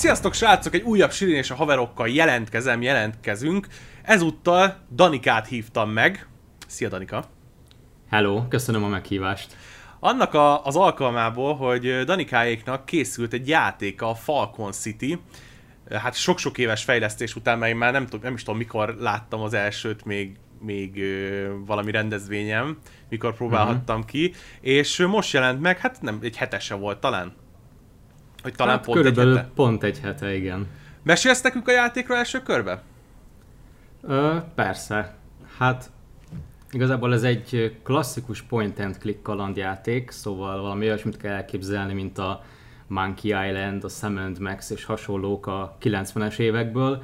Sziasztok srácok, egy újabb Sirin és a haverokkal jelentkezem, jelentkezünk. Ezúttal Danikát hívtam meg. Szia Danika! Hello, köszönöm a meghívást. Annak a, az alkalmából, hogy Danikáéknak készült egy játék a Falcon City. Hát sok-sok éves fejlesztés után, mert én már nem, tudom, nem is tudom mikor láttam az elsőt még, még ö, valami rendezvényem, mikor próbálhattam uh-huh. ki, és most jelent meg, hát nem, egy hetese volt talán. Hogy talán hát, pont körülbelül egy hete. pont egy hete, igen. Mesélsz nekünk a játékról első körbe? Ö, persze. Hát igazából ez egy klasszikus point and click kalandjáték, szóval valami olyasmit kell elképzelni, mint a Monkey Island, a Sam Max és hasonlók a 90-es évekből.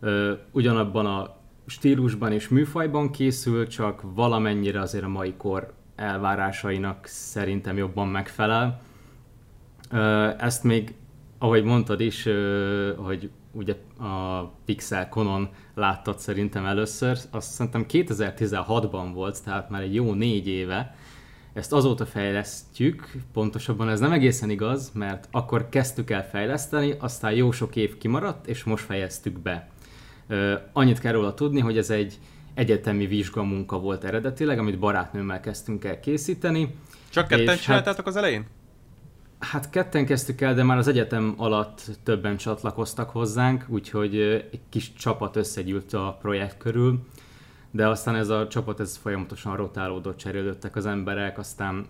Ö, ugyanabban a stílusban és műfajban készül, csak valamennyire azért a mai kor elvárásainak szerintem jobban megfelel ezt még, ahogy mondtad is, hogy ugye a Pixel Conon láttad szerintem először, azt szerintem 2016-ban volt, tehát már egy jó négy éve. Ezt azóta fejlesztjük, pontosabban ez nem egészen igaz, mert akkor kezdtük el fejleszteni, aztán jó sok év kimaradt, és most fejeztük be. Annyit kell róla tudni, hogy ez egy egyetemi vizsgamunka volt eredetileg, amit barátnőmmel kezdtünk el készíteni. Csak ketten hát csináltátok hát, az elején? Hát ketten kezdtük el, de már az egyetem alatt többen csatlakoztak hozzánk, úgyhogy egy kis csapat összegyűlt a projekt körül, de aztán ez a csapat ez folyamatosan rotálódott, cserélődtek az emberek, aztán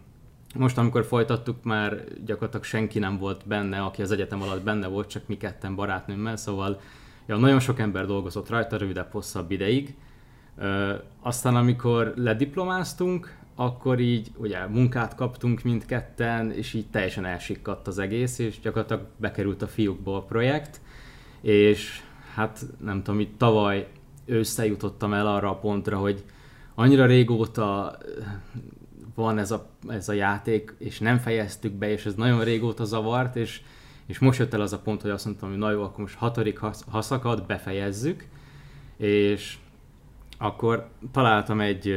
most, amikor folytattuk, már gyakorlatilag senki nem volt benne, aki az egyetem alatt benne volt, csak mi ketten barátnőmmel, szóval ja, nagyon sok ember dolgozott rajta, rövidebb, hosszabb ideig. Ö, aztán, amikor lediplomáztunk, akkor így ugye munkát kaptunk mindketten, és így teljesen elsikkadt az egész, és gyakorlatilag bekerült a fiúkból a projekt, és hát nem tudom, itt tavaly összejutottam el arra a pontra, hogy annyira régóta van ez a, ez a játék, és nem fejeztük be, és ez nagyon régóta zavart, és, és most jött el az a pont, hogy azt mondtam, hogy na jó, akkor most hatodik haszakat befejezzük, és akkor találtam egy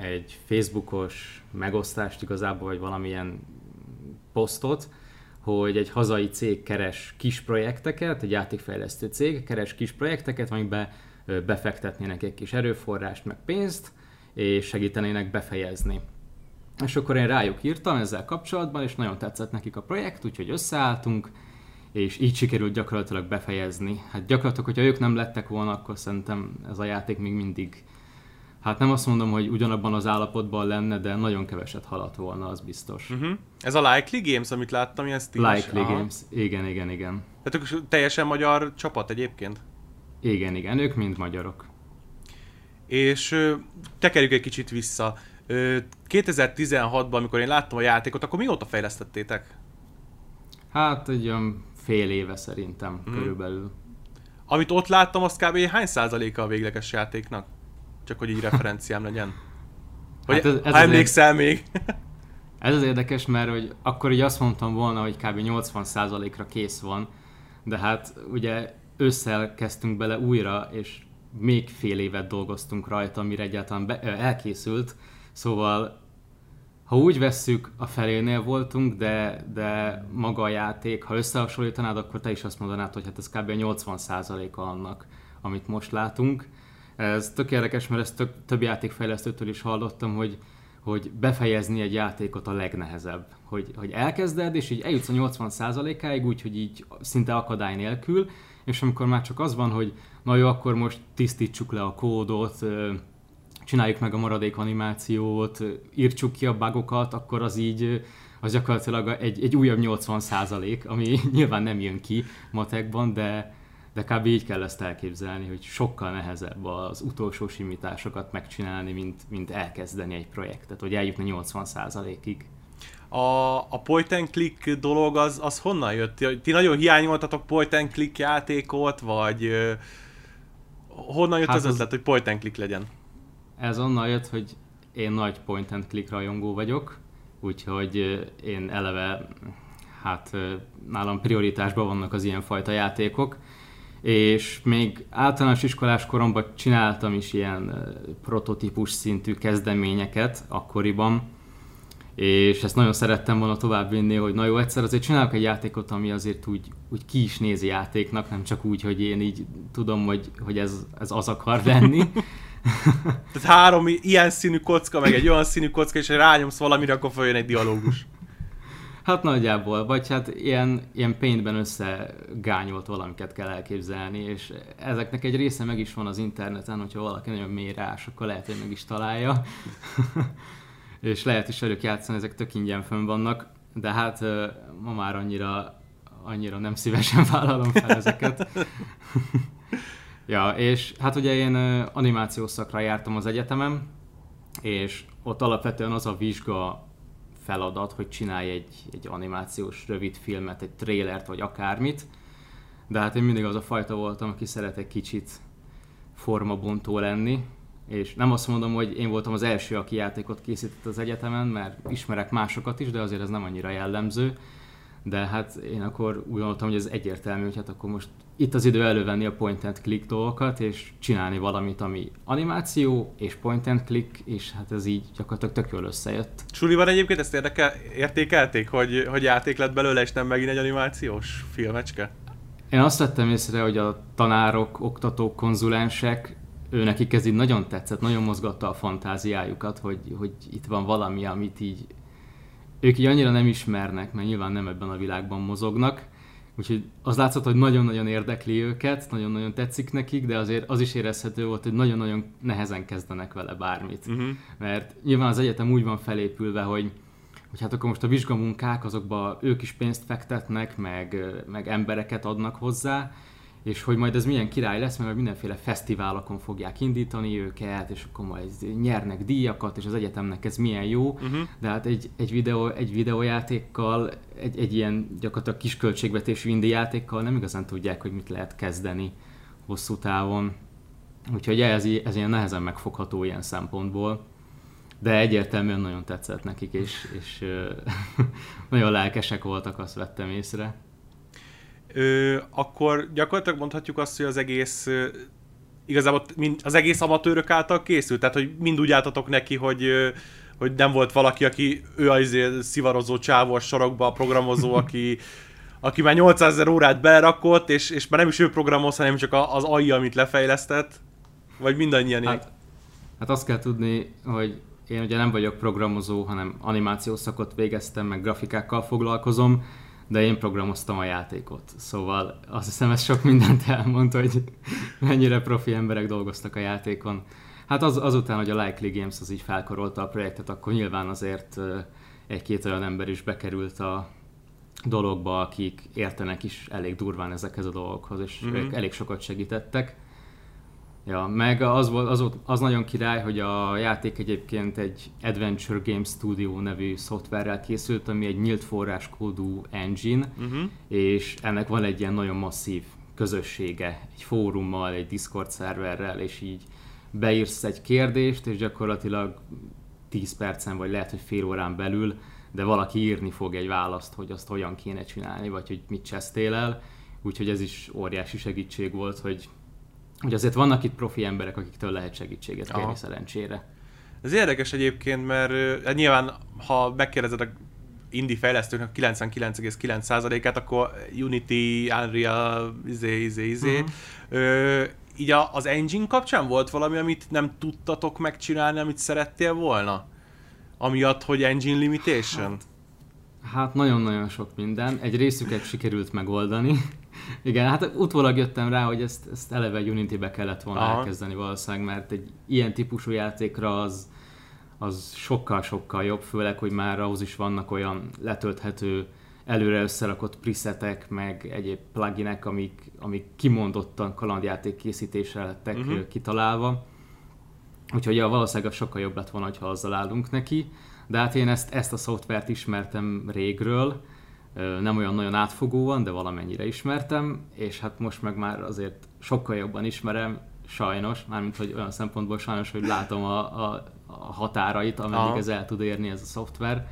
egy Facebookos megosztást igazából, vagy valamilyen posztot, hogy egy hazai cég keres kis projekteket, egy játékfejlesztő cég keres kis projekteket, amiben befektetnének egy kis erőforrást, meg pénzt, és segítenének befejezni. És akkor én rájuk írtam ezzel kapcsolatban, és nagyon tetszett nekik a projekt, úgyhogy összeálltunk, és így sikerült gyakorlatilag befejezni. Hát gyakorlatilag, hogyha ők nem lettek volna, akkor szerintem ez a játék még mindig hát nem azt mondom, hogy ugyanabban az állapotban lenne, de nagyon keveset haladt volna, az biztos. Uh-huh. Ez a Likely Games, amit láttam, ilyen stílus? Likely Aha. Games, igen, igen, igen. Tehát ők teljesen magyar csapat egyébként? Igen, igen, ők mind magyarok. És tekerjük egy kicsit vissza. 2016-ban, amikor én láttam a játékot, akkor mióta fejlesztettétek? Hát egy olyan fél éve szerintem hmm. körülbelül. Amit ott láttam, az kb. hány százaléka a végleges játéknak? Csak hogy így referenciám legyen. Hogy, hát ez, ez ha emlékszel ér... még. ez az érdekes, mert hogy akkor így azt mondtam volna, hogy kb. 80%-ra kész van, de hát ugye ősszel kezdtünk bele újra, és még fél évet dolgoztunk rajta, amire egyáltalán be, elkészült, szóval ha úgy vesszük, a felénél voltunk, de, de maga a játék, ha összehasonlítanád, akkor te is azt mondanád, hogy hát ez kb. 80%-a annak, amit most látunk. Ez tök érdekes, mert ezt tök, több játékfejlesztőtől is hallottam, hogy, hogy befejezni egy játékot a legnehezebb. Hogy, hogy elkezded, és így eljutsz a 80%-áig, úgyhogy így szinte akadály nélkül, és amikor már csak az van, hogy na jó, akkor most tisztítsuk le a kódot, csináljuk meg a maradék animációt, írtsuk ki a bugokat, akkor az így az gyakorlatilag egy, egy újabb 80 ami nyilván nem jön ki matekban, de, de kb. így kell ezt elképzelni, hogy sokkal nehezebb az utolsó simításokat megcsinálni, mint, mint elkezdeni egy projektet, hogy eljutni 80%-ig. A, a point and click dolog az, az honnan jött? Ti nagyon hiányoltatok point and click játékot, vagy uh, honnan jött hát az ötlet, hogy point and click legyen? Ez onnan jött, hogy én nagy point and click rajongó vagyok, úgyhogy én eleve, hát nálam prioritásban vannak az ilyenfajta játékok, és még általános iskolás koromban csináltam is ilyen prototípus szintű kezdeményeket akkoriban, és ezt nagyon szerettem volna továbbvinni, hogy na jó, egyszer azért csinálok egy játékot, ami azért úgy, úgy ki is nézi játéknak, nem csak úgy, hogy én így tudom, hogy, hogy ez, ez az akar lenni. Tehát három ilyen színű kocka, meg egy olyan színű kocka, és rányomsz valamire, akkor följön egy dialógus. Hát nagyjából, vagy hát ilyen, ilyen paintben összegányolt valamiket kell elképzelni, és ezeknek egy része meg is van az interneten, hogyha valaki nagyon mély rá, akkor lehet, hogy meg is találja. és lehet is velük játszani, ezek tök ingyen fönn vannak, de hát ma már annyira, annyira nem szívesen vállalom fel ezeket. ja, és hát ugye én animációs szakra jártam az egyetemem, és ott alapvetően az a vizsga feladat, hogy csinálj egy, egy animációs rövid filmet, egy trélert vagy akármit, de hát én mindig az a fajta voltam, aki szeret egy kicsit formabontó lenni, és nem azt mondom, hogy én voltam az első, aki játékot készített az egyetemen, mert ismerek másokat is, de azért ez nem annyira jellemző. De hát én akkor úgy gondoltam, hogy ez egyértelmű, hogy hát akkor most itt az idő elővenni a point and click dolgokat, és csinálni valamit, ami animáció és point and click, és hát ez így gyakorlatilag tök jól összejött. van egyébként ezt érdekel, értékelték, hogy, hogy játék lett belőle, és nem megint egy animációs filmecske? Én azt vettem észre, hogy a tanárok, oktatók, konzulensek ő nekik ez így nagyon tetszett, nagyon mozgatta a fantáziájukat, hogy, hogy itt van valami, amit így ők így annyira nem ismernek, mert nyilván nem ebben a világban mozognak, úgyhogy az látszott, hogy nagyon-nagyon érdekli őket, nagyon-nagyon tetszik nekik, de azért az is érezhető volt, hogy nagyon-nagyon nehezen kezdenek vele bármit. Uh-huh. Mert nyilván az egyetem úgy van felépülve, hogy hogy hát akkor most a vizsgamunkák, azokba ők is pénzt fektetnek, meg, meg embereket adnak hozzá, és hogy majd ez milyen király lesz, mert mindenféle fesztiválokon fogják indítani őket, és akkor majd nyernek díjakat, és az egyetemnek ez milyen jó, uh-huh. de hát egy, egy, videó, egy videójátékkal, egy, egy ilyen gyakorlatilag kis költségvetésű indie játékkal nem igazán tudják, hogy mit lehet kezdeni hosszú távon. Úgyhogy ez, ez ilyen nehezen megfogható ilyen szempontból. De egyértelműen nagyon tetszett nekik, és, és nagyon lelkesek voltak, azt vettem észre ö, akkor gyakorlatilag mondhatjuk azt, hogy az egész ö, igazából mind, az egész amatőrök által készült, tehát hogy mind úgy álltatok neki, hogy ö, hogy nem volt valaki, aki ő az szivarozó csávos sorokba a programozó, aki, aki már 800 ezer órát belerakott, és, és már nem is ő programoz, hanem csak az AI, amit lefejlesztett, vagy mindannyian hát, hát azt kell tudni, hogy én ugye nem vagyok programozó, hanem animációs szakot végeztem, meg grafikákkal foglalkozom, de én programoztam a játékot. Szóval azt hiszem ez sok mindent elmond, hogy mennyire profi emberek dolgoztak a játékon. Hát az, azután, hogy a Likely Games az így felkorolta a projektet, akkor nyilván azért egy-két olyan ember is bekerült a dologba, akik értenek is elég durván ezekhez a dolgokhoz, és mm-hmm. ők elég sokat segítettek. Ja, meg az, volt, az, az nagyon király, hogy a játék egyébként egy Adventure Game Studio nevű szoftverrel készült, ami egy nyílt forráskódú engine, uh-huh. és ennek van egy ilyen nagyon masszív közössége, egy fórummal, egy Discord szerverrel, és így beírsz egy kérdést, és gyakorlatilag 10 percen, vagy lehet, hogy fél órán belül, de valaki írni fog egy választ, hogy azt hogyan kéne csinálni, vagy hogy mit csesztél el. Úgyhogy ez is óriási segítség volt, hogy hogy azért vannak itt profi emberek, akiktől lehet segítséget kérni Aha. szerencsére. Ez érdekes egyébként, mert hát nyilván, ha megkérdezed a indie fejlesztőknek 99,9%-át, akkor Unity, Unreal, izé, izé, izé. Uh-huh. Ö, így a, az engine kapcsán volt valami, amit nem tudtatok megcsinálni, amit szerettél volna? Amiatt, hogy engine limitation? Hát, hát nagyon-nagyon sok minden. Egy részüket sikerült megoldani. Igen, hát utólag jöttem rá, hogy ezt, ezt eleve Unity-be kellett volna Aha. elkezdeni valószínűleg, mert egy ilyen típusú játékra az, az sokkal-sokkal jobb, főleg, hogy már ahhoz is vannak olyan letölthető, előre összerakott presetek, meg egyéb pluginek, amik, amik kimondottan kalandjáték készítésre lettek uh-huh. kitalálva. Úgyhogy ja, valószínűleg sokkal jobb lett volna, ha azzal állunk neki. De hát én ezt, ezt a szoftvert ismertem régről, nem olyan nagyon átfogóan, de valamennyire ismertem, és hát most meg már azért sokkal jobban ismerem, sajnos, mármint hogy olyan szempontból sajnos, hogy látom a, a, a határait, ameddig Aha. ez el tud érni ez a szoftver,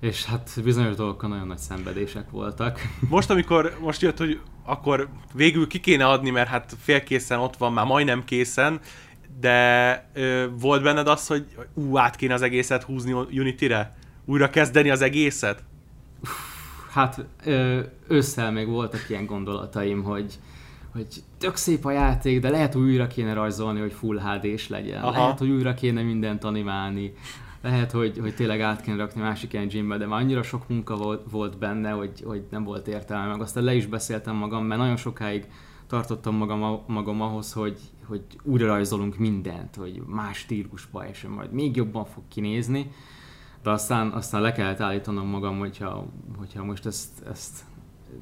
és hát bizonyos dolgokkal nagyon nagy szenvedések voltak. Most, amikor most jött, hogy akkor végül ki kéne adni, mert hát félkészen ott van, már majdnem készen, de ö, volt benned az, hogy ú, át kéne az egészet húzni Unity-re? újra kezdeni az egészet? Hát ősszel még voltak ilyen gondolataim, hogy, hogy tök szép a játék, de lehet, hogy újra kéne rajzolni, hogy full HD-s legyen. Aha. Lehet, hogy újra kéne mindent animálni. Lehet, hogy, hogy tényleg át kéne rakni másik engine de már annyira sok munka volt, volt benne, hogy, hogy nem volt értelme. Meg aztán le is beszéltem magam, mert nagyon sokáig tartottam magam, magam ahhoz, hogy, hogy újra rajzolunk mindent, hogy más stílusba, és majd még jobban fog kinézni. De aztán, aztán le kellett állítanom magam, hogyha, hogyha most ezt, ezt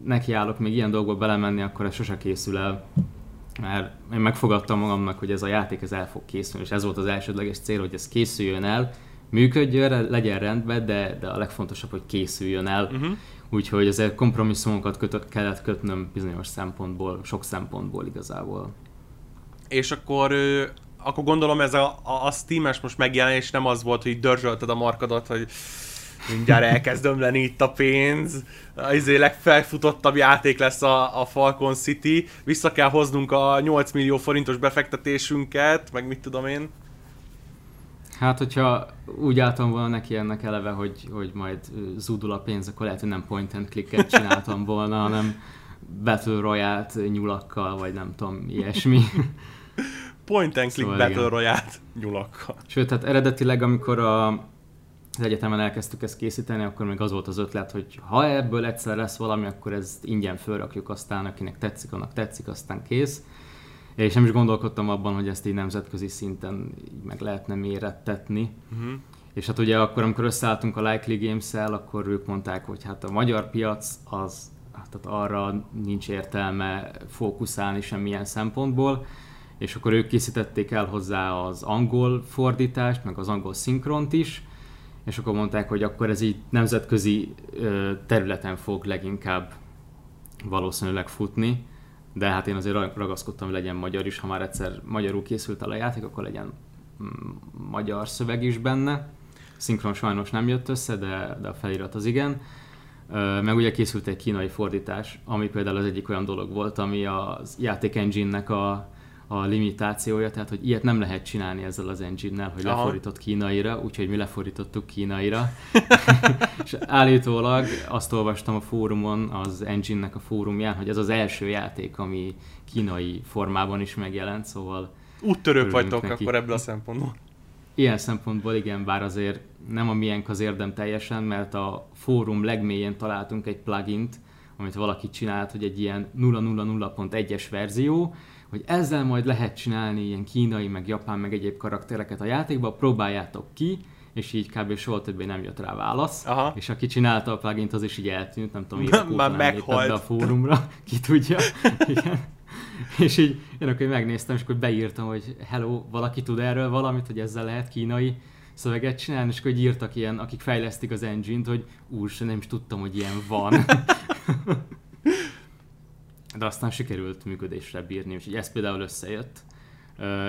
nekiállok még ilyen dolgokba belemenni, akkor ez sose készül el. Mert én megfogadtam magamnak, hogy ez a játék ez el fog készülni, és ez volt az elsődleges cél, hogy ez készüljön el, működjön, legyen rendben, de, de a legfontosabb, hogy készüljön el. Uh-huh. Úgyhogy ezért kompromisszumokat kötött, kellett kötnöm bizonyos szempontból, sok szempontból igazából. És akkor akkor gondolom ez a, a, a Steam-es most megjelenés nem az volt, hogy dörzsölted a markadat, hogy mindjárt elkezd ömleni itt a pénz, az legfelfutottabb játék lesz a, a Falcon City, vissza kell hoznunk a 8 millió forintos befektetésünket, meg mit tudom én. Hát, hogyha úgy álltam volna neki ennek eleve, hogy, hogy majd zúdul a pénz, akkor lehet, hogy nem point and clicket csináltam volna, hanem Battle Royale-t nyulakkal, vagy nem tudom, ilyesmi. point and click szóval Battle royale nyulakkal. Sőt, hát eredetileg, amikor a, az egyetemen elkezdtük ezt készíteni, akkor még az volt az ötlet, hogy ha ebből egyszer lesz valami, akkor ezt ingyen fölrakjuk, aztán akinek tetszik, annak tetszik, aztán kész. És nem is gondolkodtam abban, hogy ezt így nemzetközi szinten így meg lehetne mérettetni. Uh-huh. És hát ugye akkor, amikor összeálltunk a Likely Games-el, akkor ők mondták, hogy hát a magyar piac az tehát arra nincs értelme fókuszálni semmilyen szempontból, és akkor ők készítették el hozzá az angol fordítást, meg az angol szinkront is, és akkor mondták, hogy akkor ez így nemzetközi területen fog leginkább valószínűleg futni, de hát én azért ragaszkodtam, hogy legyen magyar is, ha már egyszer magyarul készült el a játék, akkor legyen mm, magyar szöveg is benne. Szinkron sajnos nem jött össze, de, de a felirat az igen. Meg ugye készült egy kínai fordítás, ami például az egyik olyan dolog volt, ami a játék engine-nek a, a limitációja, tehát hogy ilyet nem lehet csinálni ezzel az engine-nel, hogy Aha. lefordított kínaira, úgyhogy mi lefordítottuk kínaira. és állítólag azt olvastam a fórumon, az engine-nek a fórumján, hogy ez az első játék, ami kínai formában is megjelent, szóval Úttörők vagytok neki. akkor ebből a szempontból. Ilyen szempontból igen, bár azért nem a miénk az érdem teljesen, mert a fórum legmélyén találtunk egy plugint, amit valaki csinált, hogy egy ilyen 0.0.1-es verzió, hogy ezzel majd lehet csinálni ilyen kínai, meg japán, meg egyéb karaktereket a játékba, próbáljátok ki, és így kb. soha többé nem jött rá válasz. Aha. És aki csinálta a plugin az is így eltűnt, nem tudom, miért Már meghalt. be a fórumra, ki tudja. Igen. És így én akkor megnéztem, és akkor beírtam, hogy hello, valaki tud erről valamit, hogy ezzel lehet kínai szöveget csinálni, és akkor írtak ilyen, akik fejlesztik az engine-t, hogy úr, nem is tudtam, hogy ilyen van. De aztán sikerült működésre bírni, úgyhogy ez például összejött.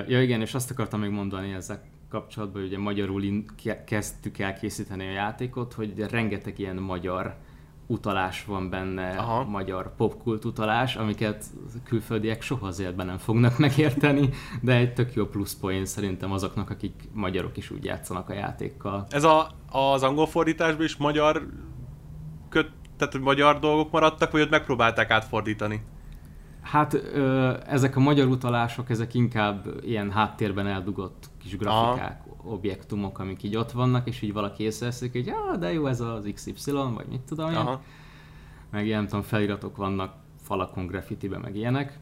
Ja igen, és azt akartam még mondani ezzel kapcsolatban, hogy ugye magyarul kezdtük el készíteni a játékot, hogy rengeteg ilyen magyar utalás van benne, Aha. magyar popkult utalás, amiket külföldiek soha az életben nem fognak megérteni, de egy tök jó plusz poén szerintem azoknak, akik magyarok is úgy játszanak a játékkal. Ez a, az angol fordításban is magyar köt, tehát magyar dolgok maradtak, vagy ott megpróbálták átfordítani? Hát ö, ezek a magyar utalások, ezek inkább ilyen háttérben eldugott kis grafikák, Aha. objektumok, amik így ott vannak, és így valaki észreveszik, hogy ja, de jó, ez az XY, vagy mit tudom én. Aha. Meg ilyen, nem tudom, feliratok vannak falakon, graffitiben, meg ilyenek.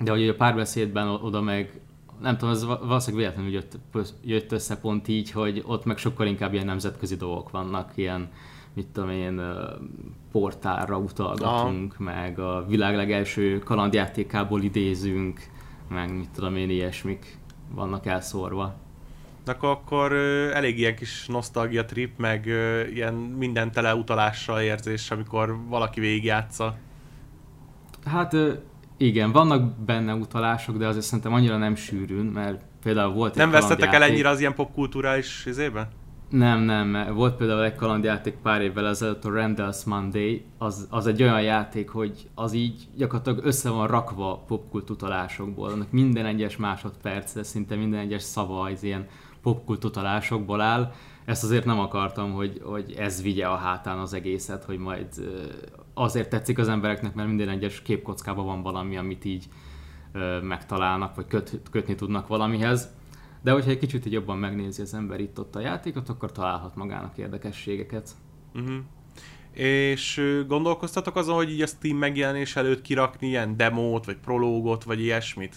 De hogy a párbeszédben oda meg, nem tudom, ez valószínűleg véletlenül jött, jött össze pont így, hogy ott meg sokkal inkább ilyen nemzetközi dolgok vannak, ilyen mit tudom én, portálra utalgatunk, Aha. meg a világ legelső kalandjátékából idézünk, meg mit tudom én, ilyesmik vannak elszórva. Akkor, akkor elég ilyen kis nosztalgia trip, meg ilyen minden tele utalással érzés, amikor valaki végigjátsza. Hát igen, vannak benne utalások, de azért szerintem annyira nem sűrűn, mert például volt Nem vesztettek el ennyire az ilyen popkulturális izébe? Nem, nem. Volt például egy kalandjáték pár évvel ezelőtt, a Randall's Monday, az, az egy olyan játék, hogy az így gyakorlatilag össze van rakva popkult utalásokból. Annak minden egyes másodperc, szinte minden egyes szava az ilyen popkult áll. ezt azért nem akartam, hogy, hogy ez vigye a hátán az egészet, hogy majd azért tetszik az embereknek, mert minden egyes képkockában van valami, amit így megtalálnak, vagy köt, kötni tudnak valamihez. De hogyha egy kicsit így jobban megnézi az ember itt-ott a játékot, akkor találhat magának érdekességeket. Uh-huh. És gondolkoztatok azon, hogy így a Steam megjelenés előtt kirakni ilyen demót, vagy prológot, vagy ilyesmit?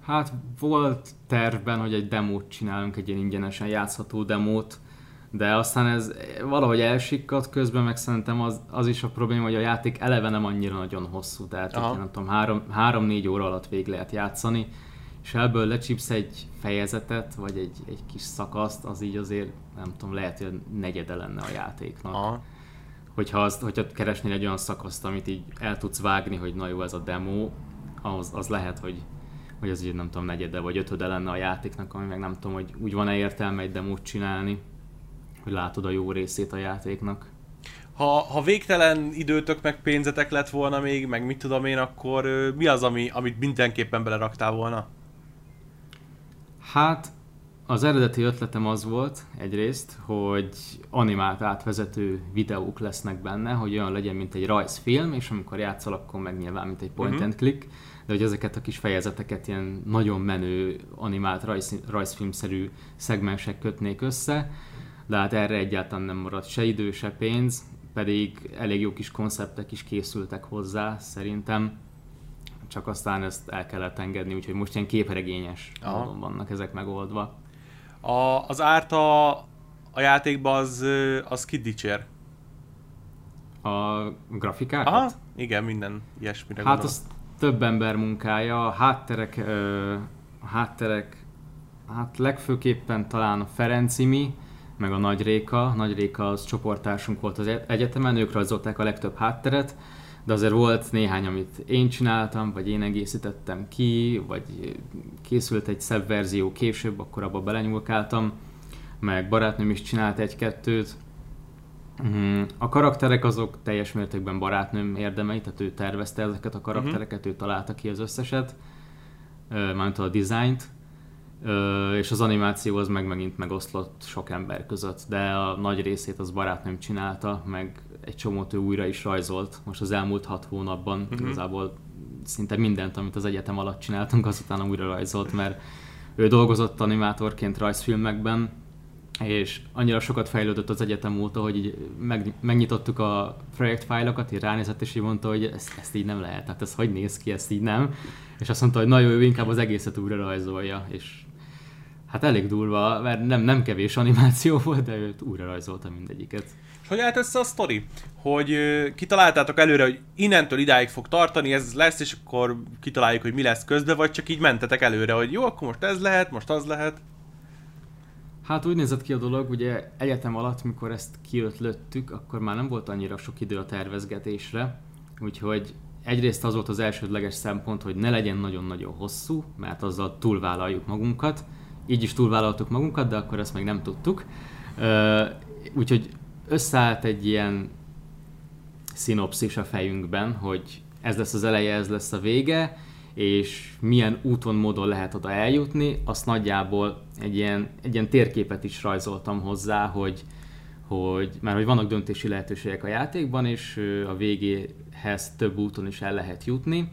Hát volt tervben, hogy egy demót csinálunk, egy ilyen ingyenesen játszható demót, de aztán ez valahogy elsikkadt közben, meg szerintem az, az is a probléma, hogy a játék eleve nem annyira nagyon hosszú, tehát nem tudom, három, három-négy óra alatt végig lehet játszani, és ebből lecsípsz egy fejezetet, vagy egy, egy kis szakaszt, az így azért, nem tudom, lehet, hogy negyede lenne a játéknak. Aha. Hogyha, azt, hogyha keresnél egy olyan szakaszt, amit így el tudsz vágni, hogy na jó, ez a demo, az, az lehet, hogy hogy az így nem tudom, negyede vagy ötöde lenne a játéknak, ami meg nem tudom, hogy úgy van-e értelme egy demót csinálni, hogy látod a jó részét a játéknak. Ha, ha végtelen időtök meg pénzetek lett volna még, meg mit tudom én, akkor mi az, ami, amit mindenképpen beleraktál volna? Hát az eredeti ötletem az volt egyrészt, hogy animált átvezető videók lesznek benne, hogy olyan legyen, mint egy rajzfilm, és amikor játszol, akkor meg nyilván, mint egy point uh-huh. and click, de hogy ezeket a kis fejezeteket ilyen nagyon menő animált rajz, rajzfilmszerű szegmensek kötnék össze, de hát erre egyáltalán nem maradt se idő, se pénz, pedig elég jó kis konceptek is készültek hozzá szerintem, csak aztán ezt el kellett engedni, úgyhogy most ilyen képregényes Aha. módon vannak ezek megoldva. A, az árt a, játékban az, az ki dicsér? A grafikákat? Aha, igen, minden ilyesmire Hát gondolom. az több ember munkája, a hátterek, a hátterek hát legfőképpen talán a Ferencimi, meg a Nagy Réka. Nagy Réka az csoporttársunk volt az egyetemen, ők rajzolták a legtöbb hátteret, de azért volt néhány, amit én csináltam, vagy én egészítettem ki, vagy készült egy szebb verzió később, akkor abba belenyúlkáltam, meg barátnőm is csinált egy-kettőt, Mhm. A karakterek azok teljes mértékben barátnőm érdemei, tehát ő tervezte ezeket a karaktereket, uh-huh. ő találta ki az összeset, mármint a dizájnt, és az animáció az meg megint megoszlott sok ember között, de a nagy részét az barátnőm csinálta, meg egy csomót ő újra is rajzolt. Most az elmúlt hat hónapban uh-huh. igazából szinte mindent, amit az egyetem alatt csináltunk, azután újra rajzolt, mert ő dolgozott animátorként rajzfilmekben, és annyira sokat fejlődött az egyetem óta, hogy így meg, megnyitottuk a projektfájlokat, így ránézett, és így mondta, hogy ezt, ezt így nem lehet, tehát ez hogy néz ki, ezt így nem. És azt mondta, hogy nagyon jó, inkább az egészet újra rajzolja, és hát elég durva, mert nem, nem kevés animáció volt, de őt újra rajzolta mindegyiket. És hogy állt össze a sztori? Hogy kitaláltátok előre, hogy innentől idáig fog tartani, ez lesz, és akkor kitaláljuk, hogy mi lesz közben, vagy csak így mentetek előre, hogy jó, akkor most ez lehet, most az lehet? Hát úgy nézett ki a dolog, ugye egyetem alatt, mikor ezt kiötlöttük, akkor már nem volt annyira sok idő a tervezgetésre, úgyhogy egyrészt az volt az elsődleges szempont, hogy ne legyen nagyon-nagyon hosszú, mert azzal túlvállaljuk magunkat, így is túlvállaltuk magunkat, de akkor ezt még nem tudtuk. Úgyhogy összeállt egy ilyen szinopszis a fejünkben, hogy ez lesz az eleje, ez lesz a vége, és milyen úton, módon lehet oda eljutni, azt nagyjából egy ilyen, egy ilyen térképet is rajzoltam hozzá, hogy, hogy már hogy vannak döntési lehetőségek a játékban, és a végéhez több úton is el lehet jutni,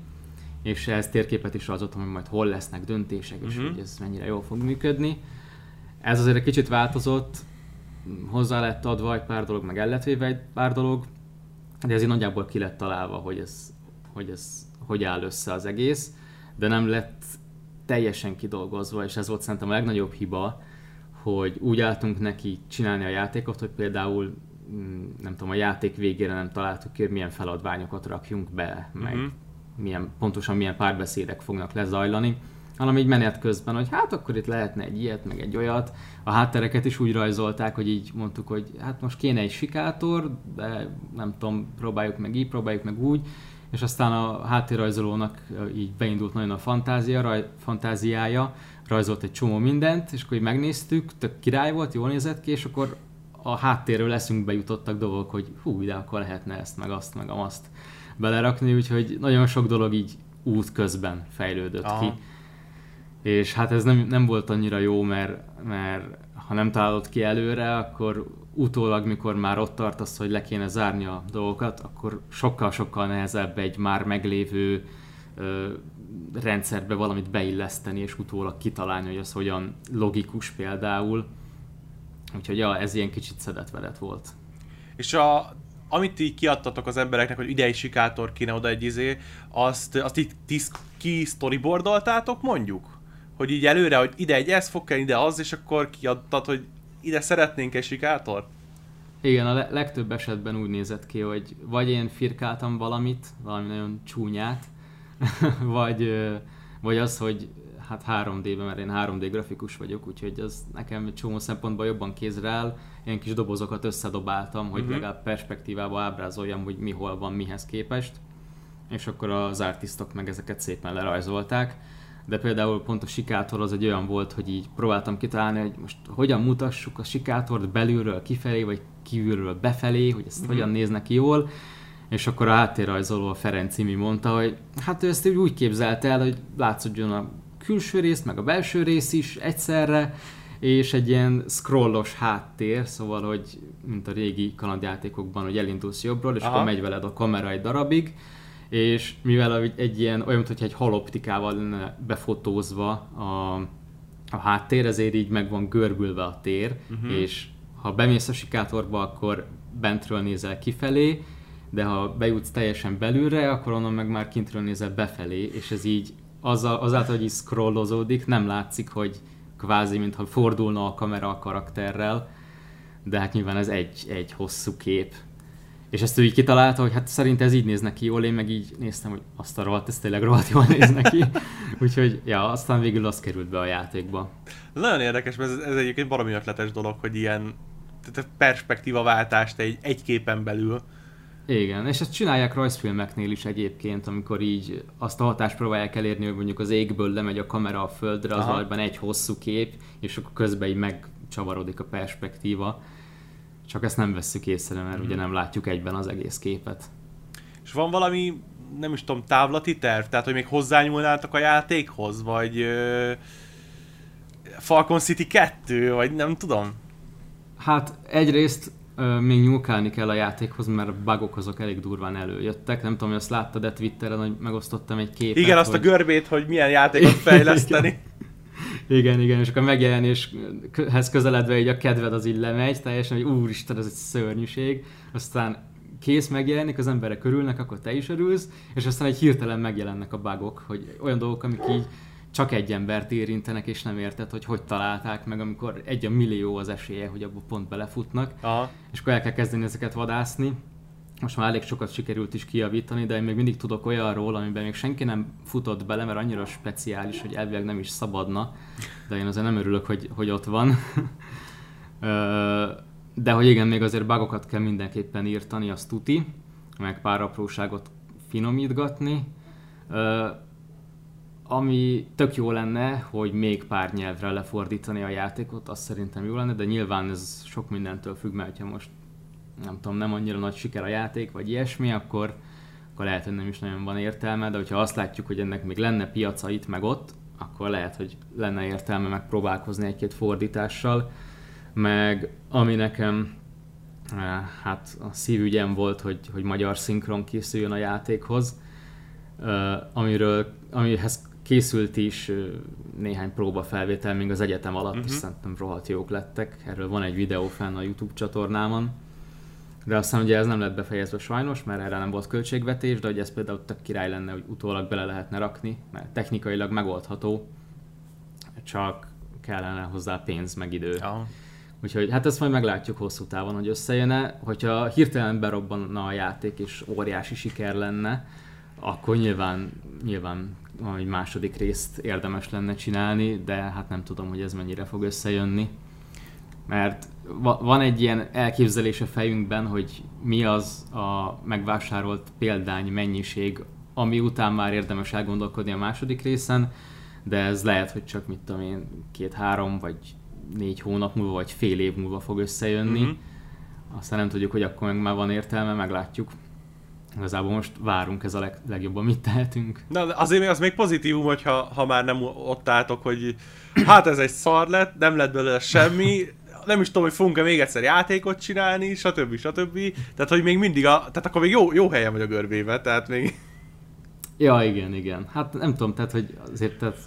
és ehhez térképet is rajzoltam, hogy majd hol lesznek döntések, és uh-huh. hogy ez mennyire jól fog működni. Ez azért egy kicsit változott, hozzá lett adva egy pár dolog, meg el lett véve egy pár dolog, de ez így nagyjából ki lett találva, hogy ez, hogy ez hogy áll össze az egész, de nem lett teljesen kidolgozva, és ez volt szerintem a legnagyobb hiba, hogy úgy álltunk neki csinálni a játékot, hogy például mm, nem tudom, a játék végére nem találtuk ki, hogy milyen feladványokat rakjunk be, meg uh-huh. Milyen, pontosan milyen párbeszédek fognak lezajlani, hanem így menet közben, hogy hát akkor itt lehetne egy ilyet, meg egy olyat. A háttereket is úgy rajzolták, hogy így mondtuk, hogy hát most kéne egy sikátor, de nem tudom, próbáljuk meg így, próbáljuk meg úgy, és aztán a háttérrajzolónak így beindult nagyon a fantázia, raj, fantáziája, rajzolt egy csomó mindent, és akkor így megnéztük, tök király volt, jól nézett ki, és akkor a háttérről leszünk bejutottak dolgok, hogy hú, ide akkor lehetne ezt, meg azt, meg azt belerakni, úgyhogy nagyon sok dolog így út közben fejlődött Aha. ki. És hát ez nem, nem volt annyira jó, mert, mert ha nem találod ki előre, akkor utólag, mikor már ott tartasz, hogy le kéne zárni a dolgokat, akkor sokkal-sokkal nehezebb egy már meglévő ö, rendszerbe valamit beilleszteni, és utólag kitalálni, hogy az hogyan logikus például. Úgyhogy ja, ez ilyen kicsit szedetvedet volt. És a, amit így kiadtatok az embereknek, hogy ide egy sikátor kéne oda egy izé, azt, azt így tis, ki storyboardoltátok mondjuk? Hogy így előre, hogy ide egy ez fog kell, ide az, és akkor kiadtad, hogy ide szeretnénk egy sikátor? Igen, a legtöbb esetben úgy nézett ki, hogy vagy én firkáltam valamit, valami nagyon csúnyát, vagy, vagy az, hogy hát 3D-ben, mert én 3D grafikus vagyok, úgyhogy az nekem csomó szempontból jobban kézre áll. Ilyen kis dobozokat összedobáltam, hogy uh-huh. legalább perspektívába ábrázoljam, hogy mi hol van mihez képest. És akkor az artistok meg ezeket szépen lerajzolták. De például pont a sikátor az egy olyan volt, hogy így próbáltam kitalálni, hogy most hogyan mutassuk a sikátort belülről kifelé, vagy kívülről befelé, hogy ezt uh-huh. hogyan néznek ki jól és akkor a háttérrajzoló a Ferenc Imi mondta, hogy hát ő ezt úgy képzelte el, hogy látszódjon a külső rész, meg a belső rész is egyszerre, és egy ilyen scrollos háttér, szóval, hogy mint a régi kalandjátékokban, hogy elindulsz jobbról, és Aha. akkor megy veled a kamera egy darabig, és mivel egy ilyen, olyan, mintha egy haloptikával lenne befotózva a, a háttér, ezért így meg van görbülve a tér, uh-huh. és ha bemész a sikátorba, akkor bentről nézel kifelé, de ha bejutsz teljesen belülre, akkor onnan meg már kintről nézel befelé, és ez így azáltal, hogy így scrollozódik, nem látszik, hogy kvázi, mintha fordulna a kamera a karakterrel, de hát nyilván ez egy, egy hosszú kép. És ezt ő így kitalálta, hogy hát szerint ez így néz neki jól, én meg így néztem, hogy azt a rohadt, ez tényleg rohadt jól néz neki. Úgyhogy, ja, aztán végül az került be a játékba. Nagyon érdekes, mert ez, ez egyébként baromi ötletes dolog, hogy ilyen perspektíva váltást egy, egy képen belül igen, és ezt csinálják rajzfilmeknél is egyébként, amikor így azt a hatást próbálják elérni, hogy mondjuk az égből lemegy a kamera a földre, az valójában egy hosszú kép, és akkor közben így megcsavarodik a perspektíva. Csak ezt nem vesszük észre, mert mm. ugye nem látjuk egyben az egész képet. És van valami, nem is tudom, távlati terv? Tehát, hogy még hozzányúlnátok a játékhoz? Vagy ö, Falcon City 2? Vagy nem tudom? Hát egyrészt még nyúlkálni kell a játékhoz, mert a bugok azok elég durván előjöttek. Nem tudom, hogy azt láttad de Twitteren, hogy megosztottam egy képet. Igen, azt hogy... a görbét, hogy milyen játékot fejleszteni. igen, igen, és akkor megjelenéshez közeledve így a kedved az így lemegy, teljesen, hogy úristen, ez egy szörnyűség. Aztán kész megjelenik, az emberek körülnek, akkor te is örülsz, és aztán egy hirtelen megjelennek a bugok, hogy olyan dolgok, amik így csak egy embert érintenek, és nem érted, hogy hogy találták meg, amikor egy a millió az esélye, hogy abba pont belefutnak, Aha. és akkor el kell kezdeni ezeket vadászni. Most már elég sokat sikerült is kijavítani, de én még mindig tudok olyanról, amiben még senki nem futott bele, mert annyira speciális, hogy elvileg nem is szabadna, de én azért nem örülök, hogy, hogy ott van. de hogy igen, még azért bugokat kell mindenképpen írtani, azt tuti, meg pár apróságot finomítgatni ami tök jó lenne, hogy még pár nyelvre lefordítani a játékot, azt szerintem jó lenne, de nyilván ez sok mindentől függ, mert ha most nem tudom, nem annyira nagy siker a játék, vagy ilyesmi, akkor, akkor lehet, hogy nem is nagyon van értelme, de hogyha azt látjuk, hogy ennek még lenne piaca itt meg ott, akkor lehet, hogy lenne értelme megpróbálkozni egy-két fordítással, meg ami nekem eh, hát a szívügyem volt, hogy, hogy magyar szinkron készüljön a játékhoz, eh, amiről, amihez készült is néhány próbafelvétel még az egyetem alatt, uh-huh. és szerintem rohadt jók lettek. Erről van egy videó fenn a YouTube csatornámon. De aztán ugye ez nem lett befejezve sajnos, mert erre nem volt költségvetés, de hogy ez például tök király lenne, hogy utólag bele lehetne rakni, mert technikailag megoldható, csak kellene hozzá pénz, meg idő. Ja. Úgyhogy hát ezt majd meglátjuk hosszú távon, hogy összejönne. Hogyha hirtelen berobbanna a játék és óriási siker lenne, akkor nyilván, nyilván egy második részt érdemes lenne csinálni, de hát nem tudom, hogy ez mennyire fog összejönni. Mert van egy ilyen elképzelés a fejünkben, hogy mi az a megvásárolt példány mennyiség, ami után már érdemes elgondolkodni a második részen, de ez lehet, hogy csak mit tudom én, két-három vagy négy hónap múlva, vagy fél év múlva fog összejönni. Mm-hmm. Aztán nem tudjuk, hogy akkor meg már van értelme, meglátjuk. Igazából most várunk, ez a leg, legjobb, amit tehetünk. Na, azért az még pozitívum, hogyha ha már nem ott álltok, hogy hát ez egy szar lett, nem lett belőle semmi, nem is tudom, hogy fogunk-e még egyszer játékot csinálni, stb. stb. Tehát, hogy még mindig a, tehát akkor még jó, jó helyen vagy a görbébe, tehát még... Ja, igen, igen. Hát nem tudom, tehát, hogy azért tehát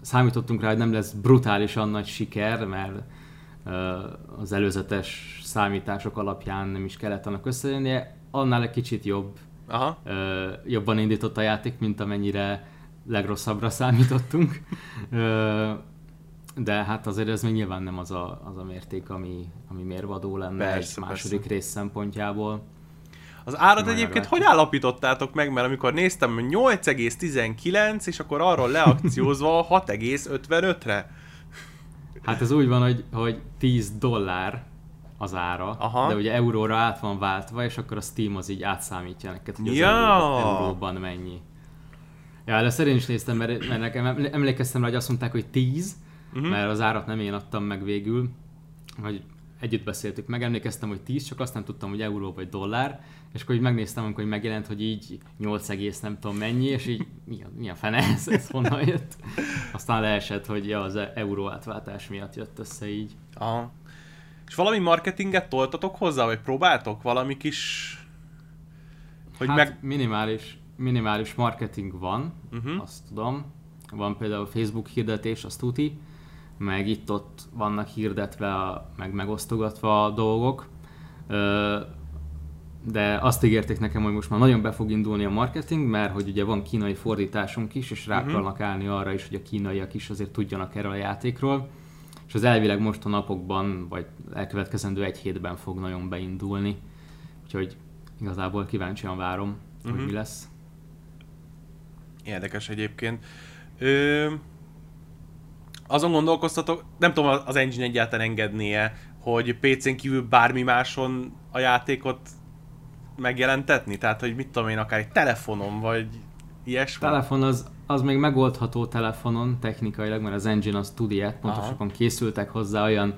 számítottunk rá, hogy nem lesz brutálisan nagy siker, mert uh, az előzetes számítások alapján nem is kellett annak összejönnie. Annál egy kicsit jobb, Aha. Uh, jobban indított a játék, mint amennyire legrosszabbra számítottunk. uh, de hát azért ez még nyilván nem az a, az a mérték, ami, ami mérvadó lenne persze, egy második persze. rész szempontjából. Az árat Majd egyébként hogy állapítottátok meg? Mert amikor néztem, 8,19, és akkor arról leakciózva 6,55-re. Hát ez úgy van, hogy, hogy 10 dollár az ára, Aha. de ugye euróra át van váltva, és akkor a Steam az így átszámítja neked, hogy az ja. euróban mennyi. Ja, először én is néztem, mert, mert nekem emlékeztem rá, hogy azt mondták, hogy 10, uh-huh. mert az árat nem én adtam meg végül, hogy együtt beszéltük meg, emlékeztem, hogy 10, csak azt nem tudtam, hogy euró vagy dollár, és akkor így megnéztem, amikor megjelent, hogy így 8 egész nem tudom mennyi, és így mi a, mi a fene ez, ez honnan jött? Aztán leesett, hogy ja, az euró átváltás miatt jött össze így. Aha. És valami marketinget toltatok hozzá, vagy próbáltok valami kis... Hogy hát meg... minimális, minimális marketing van, uh-huh. azt tudom. Van például Facebook hirdetés, azt tuti, meg itt-ott vannak hirdetve, meg megosztogatva a dolgok. De azt ígérték nekem, hogy most már nagyon be fog indulni a marketing, mert hogy ugye van kínai fordításunk is, és rá uh-huh. akarnak állni arra is, hogy a kínaiak is azért tudjanak erről a játékról. És az elvileg most a napokban, vagy elkövetkezendő egy hétben fog nagyon beindulni. Úgyhogy igazából kíváncsian várom, uh-huh. hogy mhm. mi lesz. Érdekes egyébként. Ö, azon gondolkoztatok, nem tudom az engine egyáltalán engednie, hogy PC-n kívül bármi máson a játékot megjelentetni? Tehát, hogy mit tudom én, akár egy telefonon, vagy ilyesmi? Telefon az, az még megoldható telefonon technikailag, mert az engine az tud ilyet, pontosabban készültek hozzá olyan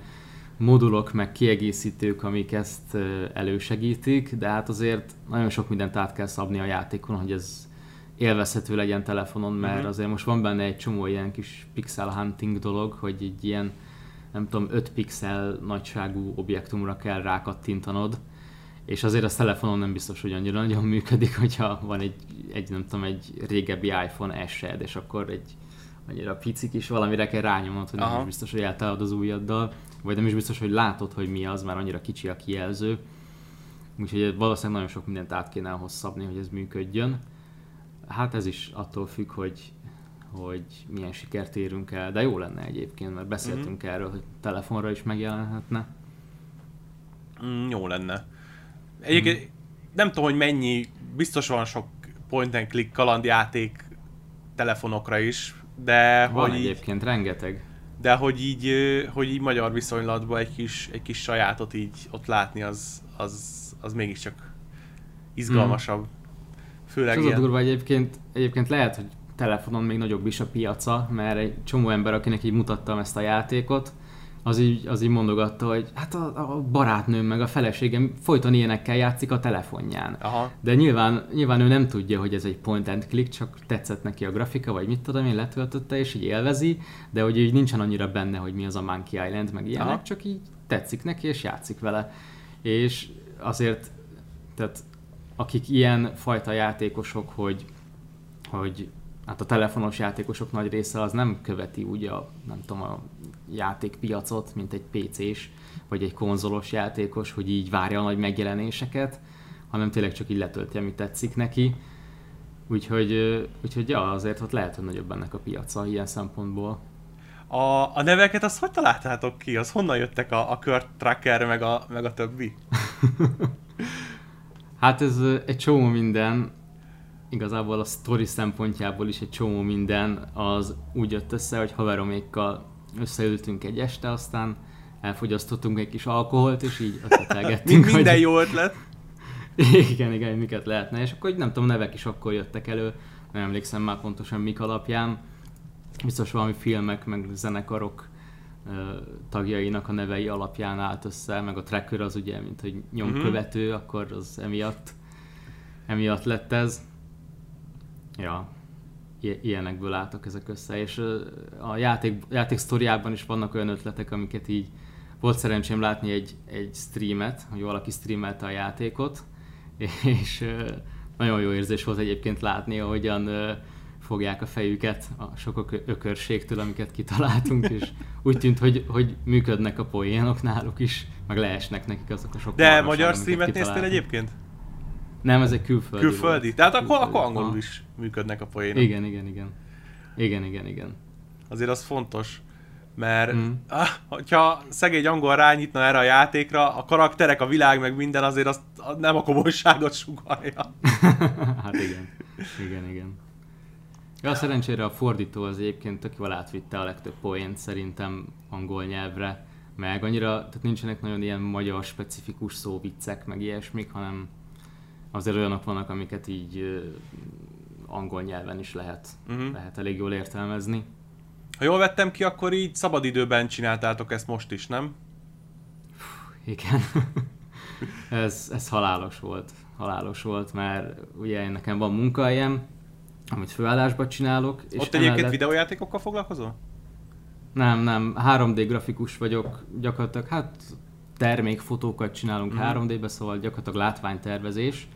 modulok, meg kiegészítők, amik ezt elősegítik, de hát azért nagyon sok mindent át kell szabni a játékon, hogy ez élvezhető legyen telefonon, mert uh-huh. azért most van benne egy csomó ilyen kis pixel hunting dolog, hogy egy ilyen nem tudom, 5 pixel nagyságú objektumra kell rákattintanod, és azért a telefonon nem biztos, hogy annyira nagyon működik, hogyha van egy, egy nem tudom, egy régebbi iPhone S-ed, és akkor egy annyira pici kis valamire kell rányomnod, hogy Aha. nem is biztos, hogy eltalálod az ujjaddal, vagy nem is biztos, hogy látod, hogy mi az, már annyira kicsi a kijelző. Úgyhogy valószínűleg nagyon sok mindent át kéne ahhoz szabni, hogy ez működjön. Hát ez is attól függ, hogy, hogy milyen sikert érünk el, de jó lenne egyébként, mert beszéltünk mm-hmm. erről, hogy telefonra is megjelenhetne. Mm, jó lenne. Egyébként mm. nem tudom, hogy mennyi, biztos van sok point and click kalandjáték telefonokra is, de van hogy egyébként így, rengeteg. De hogy így, hogy így magyar viszonylatban egy kis, egy kis sajátot így ott látni, az, az, az mégiscsak izgalmasabb. Mm. Főleg és az ilyen... a durva egyébként, egyébként lehet, hogy telefonon még nagyobb is a piaca, mert egy csomó ember, akinek így mutattam ezt a játékot, az így, az így mondogatta, hogy hát a, a barátnőm meg a feleségem folyton ilyenekkel játszik a telefonján. Aha. De nyilván, nyilván ő nem tudja, hogy ez egy point and click, csak tetszett neki a grafika, vagy mit tudom én, letöltötte és így élvezi, de hogy így nincsen annyira benne, hogy mi az a Monkey Island, meg ilyenek, Aha. csak így tetszik neki és játszik vele. És azért, tehát akik ilyen fajta játékosok, hogy, hogy hát a telefonos játékosok nagy része az nem követi úgy a, nem tudom, a játékpiacot, mint egy PC-s, vagy egy konzolos játékos, hogy így várja a nagy megjelenéseket, hanem tényleg csak így letölti, amit tetszik neki. Úgyhogy, úgyhogy ja, azért ott lehet, hogy nagyobb ennek a piaca ilyen szempontból. A, a neveket azt hogy találtátok ki? Az honnan jöttek a, a Kurt Tracker meg a, meg a többi? hát ez egy csomó minden, igazából a story szempontjából is egy csomó minden az úgy jött össze, hogy haveromékkal összeültünk egy este, aztán elfogyasztottunk egy kis alkoholt, és így ötletelgettünk. Minden hogy... jó ötlet. igen, igen, miket lehetne, és akkor nem tudom, nevek is akkor jöttek elő, nem emlékszem már pontosan mik alapján. Biztos valami filmek, meg zenekarok tagjainak a nevei alapján állt össze, meg a tracker az ugye, mint hogy nyomkövető, uh-huh. akkor az emiatt, emiatt lett ez. Ja, ilyenekből álltak ezek össze, és a játék, játék sztoriában is vannak olyan ötletek, amiket így volt szerencsém látni egy, egy streamet, hogy valaki streamelte a játékot, és nagyon jó érzés volt egyébként látni, ahogyan fogják a fejüket a sok ökörségtől, amiket kitaláltunk, és úgy tűnt, hogy, hogy működnek a poénok náluk is, meg leesnek nekik azok a sok De magyar streamet néztél egyébként? Nem, ez egy külföldi Külföldi? Volt. Tehát akkor, külföldi. akkor angolul is működnek a poénok. Igen, igen, igen. Igen, igen, igen. Azért az fontos. Mert mm. ah, hogyha szegény angol rányitna erre a játékra, a karakterek, a világ, meg minden azért azt nem a komolyságot sugalja. hát igen. Igen, igen. Ja, szerencsére a fordító az egyébként tök jól átvitte a legtöbb poént szerintem angol nyelvre, meg annyira, tehát nincsenek nagyon ilyen magyar specifikus szóviccek, meg ilyesmik, hanem azért olyanok vannak, amiket így angol nyelven is lehet, uh-huh. lehet elég jól értelmezni. Ha jól vettem ki, akkor így szabadidőben csináltátok ezt most is, nem? Igen. ez, ez halálos volt. Halálos volt, mert ugye nekem van munkahelyem, amit főállásban csinálok. És Ott egyébként emellett... videójátékokkal foglalkozol? Nem, nem. 3D grafikus vagyok gyakorlatilag. Hát termékfotókat csinálunk mm. 3D-be, szóval gyakorlatilag látványtervezés.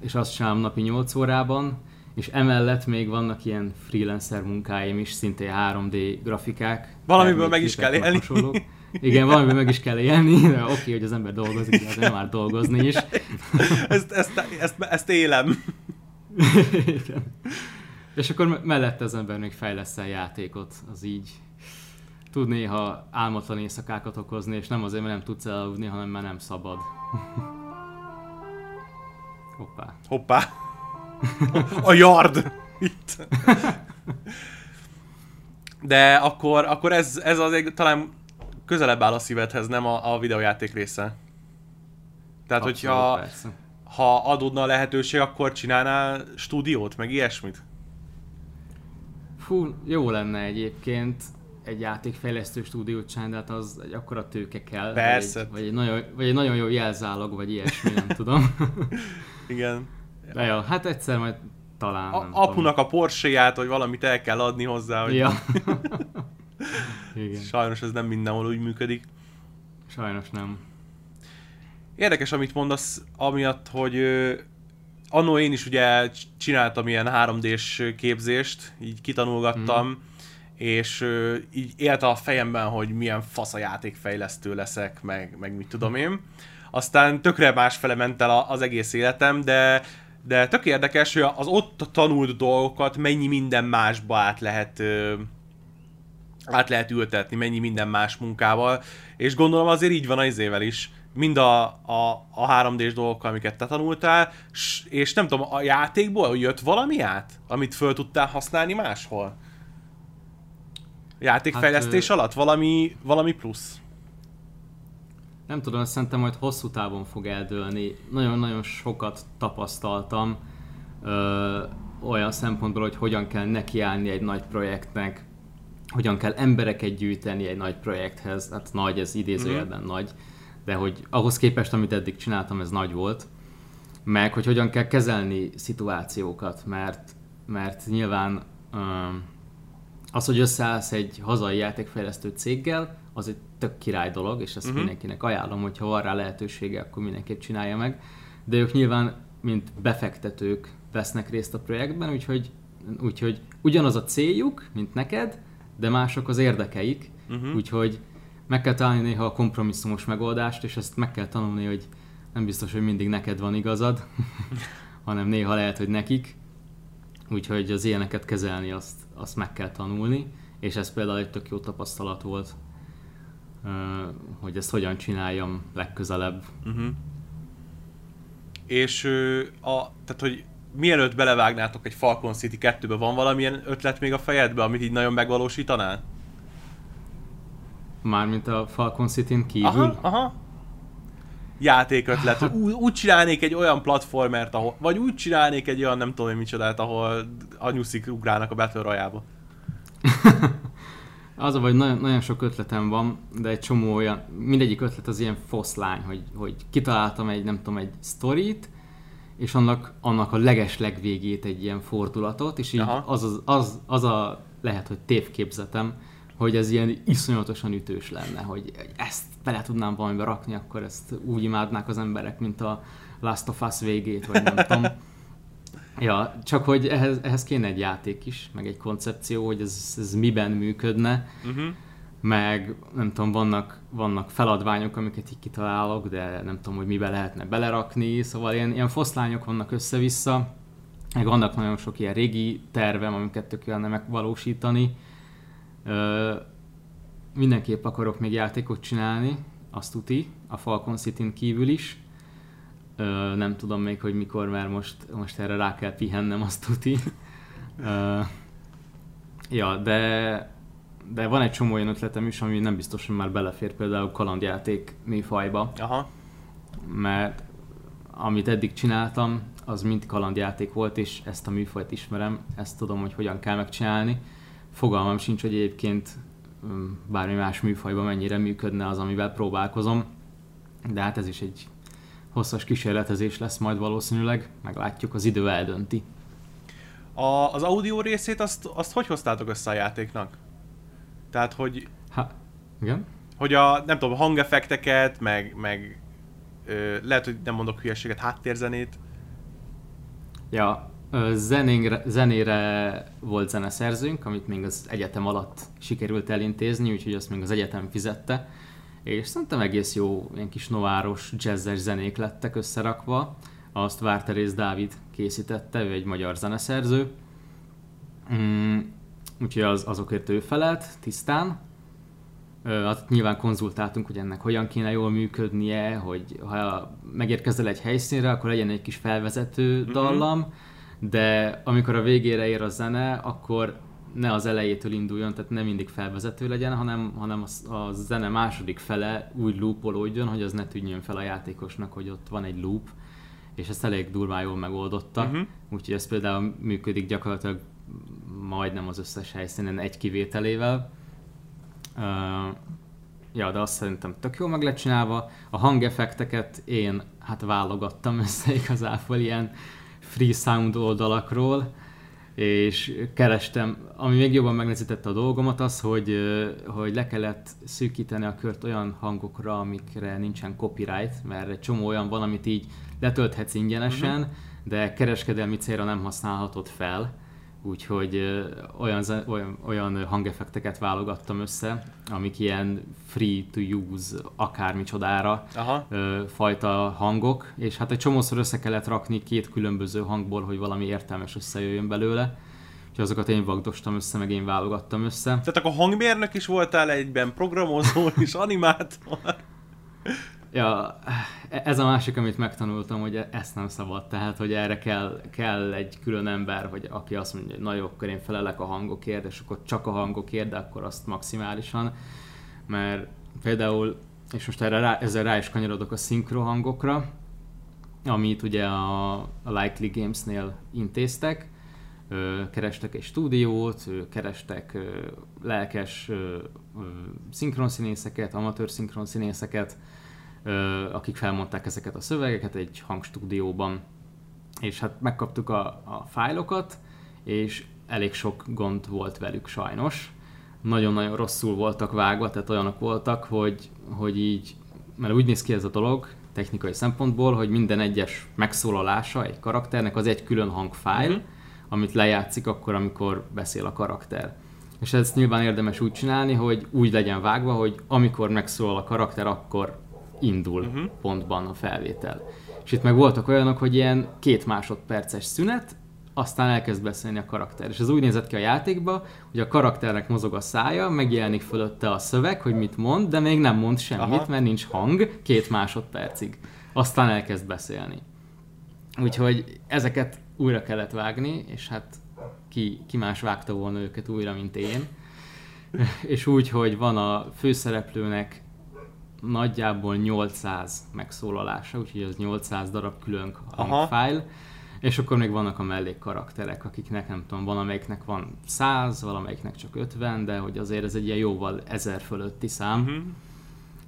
És azt csinálom napi 8 órában és emellett még vannak ilyen freelancer munkáim is, szintén 3D grafikák. Valamiből meg is kell élni. Hasonlók. Igen, valamiből meg is kell élni, de oké, hogy az ember dolgozik, de nem már dolgozni is. ezt, ezt, ezt, ezt élem. Igen. És akkor mellette az ember még fejlesz el játékot, az így tud néha álmatlan éjszakákat okozni, és nem azért, mert nem tudsz elaludni, hanem mert nem szabad. Hoppá. Hoppá. A yard! Itt. De akkor, akkor ez, ez azért talán közelebb áll a szívedhez, nem a, a videójáték része. Tehát, Abszolút, hogyha persze. ha adódna a lehetőség, akkor csinálnál stúdiót, meg ilyesmit? Fú, jó lenne egyébként egy játékfejlesztő stúdiót csinálni, de hát az egy akkora tőke kell. Persze. Vagy egy, vagy egy, nagyon, vagy egy nagyon jó jelzálog, vagy ilyesmi, nem tudom. Igen. De jó, hát egyszer majd talán. A, apunak tudom. a Porsche-ját, vagy valamit el kell adni hozzá. Hogy... Ja. Igen. Sajnos ez nem mindenhol úgy működik. Sajnos nem. Érdekes, amit mondasz, amiatt, hogy annó én is ugye csináltam ilyen 3D-s képzést, így kitanulgattam, mm. és így élte a fejemben, hogy milyen fasz a játékfejlesztő leszek, meg, meg mit tudom én. Aztán tökre másfele ment el az egész életem, de de tök érdekes, hogy az ott tanult dolgokat mennyi minden másba át lehet át lehet ültetni, mennyi minden más munkával, és gondolom azért így van az izével is, mind a, a, a 3D-s dolgokkal, amiket te tanultál, és nem tudom, a játékból jött valami át, amit föl tudtál használni máshol? Játékfejlesztés hát, alatt? Valami, valami plusz? Nem tudom, szerintem majd hosszú távon fog eldőlni. Nagyon-nagyon sokat tapasztaltam ö, olyan szempontból, hogy hogyan kell nekiállni egy nagy projektnek, hogyan kell embereket gyűjteni egy nagy projekthez, hát nagy, ez idézőjelben mm-hmm. nagy, de hogy ahhoz képest, amit eddig csináltam, ez nagy volt, meg hogy hogyan kell kezelni szituációkat, mert, mert nyilván ö, az, hogy összeállsz egy hazai játékfejlesztő céggel, az egy tök király dolog, és ezt uh-huh. mindenkinek ajánlom, hogyha van rá lehetősége, akkor mindenképp csinálja meg. De ők nyilván, mint befektetők vesznek részt a projektben, úgyhogy, úgyhogy ugyanaz a céljuk, mint neked, de mások az érdekeik, uh-huh. úgyhogy meg kell találni néha a kompromisszumos megoldást, és ezt meg kell tanulni, hogy nem biztos, hogy mindig neked van igazad, hanem néha lehet, hogy nekik. Úgyhogy az ilyeneket kezelni azt, azt meg kell tanulni, és ez például egy tök jó tapasztalat volt hogy ezt hogyan csináljam legközelebb. Uh-huh. És a, tehát, hogy mielőtt belevágnátok egy Falcon City 2-be, van valamilyen ötlet még a fejedbe, amit így nagyon megvalósítanál? Mármint a Falcon City-n kívül? Aha, aha. Játékötlet. Úgy, úgy csinálnék egy olyan platformert, ahol, vagy úgy csinálnék egy olyan nem tudom, hogy micsodát, ahol anyuszik ugrálnak a Battle Royale-ba. Az a vagy, nagyon, nagyon sok ötletem van, de egy csomó olyan, mindegyik ötlet az ilyen foszlány, hogy, hogy kitaláltam egy, nem tudom, egy sztorit, és annak, annak a leges legvégét egy ilyen fordulatot, és így az, az, az, az, a lehet, hogy tévképzetem, hogy ez ilyen iszonyatosan ütős lenne, hogy ezt bele tudnám valamibe rakni, akkor ezt úgy imádnák az emberek, mint a Last of Us végét, vagy nem tudom. Ja, csak hogy ehhez, ehhez kéne egy játék is, meg egy koncepció, hogy ez, ez miben működne, uh-huh. meg nem tudom, vannak, vannak feladványok, amiket így kitalálok, de nem tudom, hogy mibe lehetne belerakni, szóval ilyen, ilyen foszlányok vannak össze-vissza, meg vannak nagyon sok ilyen régi tervem, amiket tök megvalósítani. Ö, mindenképp akarok még játékot csinálni, azt tuti, a Falcon city kívül is, Ö, nem tudom még, hogy mikor, mert most, most erre rá kell pihennem, azt tuti. Ö, ja, de, de van egy csomó olyan ötletem is, ami nem biztos, hogy már belefér például kalandjáték műfajba. Aha. Mert amit eddig csináltam, az mind kalandjáték volt, és ezt a műfajt ismerem, ezt tudom, hogy hogyan kell megcsinálni. Fogalmam sincs, hogy egyébként bármi más műfajban mennyire működne az, amivel próbálkozom, de hát ez is egy hosszas kísérletezés lesz majd valószínűleg, meglátjuk, az idő eldönti. A, az audio részét azt, azt hogy hoztátok össze a játéknak? Tehát, hogy... Ha, igen? Hogy a, nem tudom, hangeffekteket, meg, meg ö, lehet, hogy nem mondok hülyeséget, háttérzenét. Ja, zenére, zenére volt zeneszerzőnk, amit még az egyetem alatt sikerült elintézni, úgyhogy azt még az egyetem fizette és szerintem egész jó ilyen kis nováros jazzes zenék lettek összerakva. Azt Várterész Dávid készítette, ő egy magyar zeneszerző. Mm, úgyhogy az, azokért ő felelt tisztán. Hát nyilván konzultáltunk, hogy ennek hogyan kéne jól működnie, hogy ha megérkezel egy helyszínre, akkor legyen egy kis felvezető mhm. dallam, mm-hmm. de amikor a végére ér a zene, akkor ne az elejétől induljon, tehát nem mindig felvezető legyen, hanem, hanem a, a zene második fele úgy loopolódjon, hogy az ne tűnjön fel a játékosnak, hogy ott van egy loop, és ezt elég durván jól megoldotta, uh-huh. úgyhogy ez például működik gyakorlatilag majdnem az összes helyszínen egy kivételével. Uh, ja, de azt szerintem tök jól meg lett csinálva. A hangeffekteket én hát válogattam össze igazából ilyen free sound oldalakról, és kerestem, ami még jobban megnehezítette a dolgomat az, hogy, hogy le kellett szűkíteni a kört olyan hangokra, amikre nincsen copyright, mert egy csomó olyan van, amit így letölthetsz ingyenesen, uh-huh. de kereskedelmi célra nem használhatod fel, úgyhogy olyan, olyan, olyan hangeffekteket válogattam össze, amik ilyen free to use akármicsodára Aha. fajta hangok, és hát egy csomószor össze kellett rakni két különböző hangból, hogy valami értelmes összejöjjön belőle. Úgyhogy azokat én vagdostam össze, meg én válogattam össze. Tehát akkor hangmérnök is voltál egyben, programozó és animátor. Ja, ez a másik, amit megtanultam, hogy ezt nem szabad, tehát hogy erre kell, kell egy külön ember, hogy aki azt mondja, hogy na jó, akkor én felelek a hangokért, és akkor csak a hangokért, de akkor azt maximálisan, mert például, és most erre rá, ezzel rá is kanyarodok a szinkro hangokra, amit ugye a, a Likely Games-nél intéztek, kerestek egy stúdiót, kerestek lelkes szinkronszínészeket, amatőr szinkronszínészeket, akik felmondták ezeket a szövegeket egy hangstúdióban. És hát megkaptuk a, a fájlokat, és elég sok gond volt velük sajnos. Nagyon-nagyon rosszul voltak vágva, tehát olyanok voltak, hogy, hogy így, mert úgy néz ki ez a dolog, technikai szempontból, hogy minden egyes megszólalása egy karakternek az egy külön hangfájl, mm-hmm. amit lejátszik akkor, amikor beszél a karakter. És ezt nyilván érdemes úgy csinálni, hogy úgy legyen vágva, hogy amikor megszólal a karakter, akkor indul uh-huh. pontban a felvétel. És itt meg voltak olyanok, hogy ilyen két másodperces szünet, aztán elkezd beszélni a karakter. És ez úgy nézett ki a játékba, hogy a karakternek mozog a szája, megjelenik fölötte a szöveg, hogy mit mond, de még nem mond semmit, Aha. mert nincs hang két másodpercig. Aztán elkezd beszélni. Úgyhogy ezeket újra kellett vágni, és hát ki, ki más vágta volna őket újra, mint én. és úgy, hogy van a főszereplőnek nagyjából 800 megszólalása, úgyhogy az 800 darab külön hangfájl, és akkor még vannak a mellék karakterek, akiknek nem tudom, van amelyiknek van 100, valamelyiknek csak 50, de hogy azért ez egy ilyen jóval ezer fölötti szám. Uh-huh.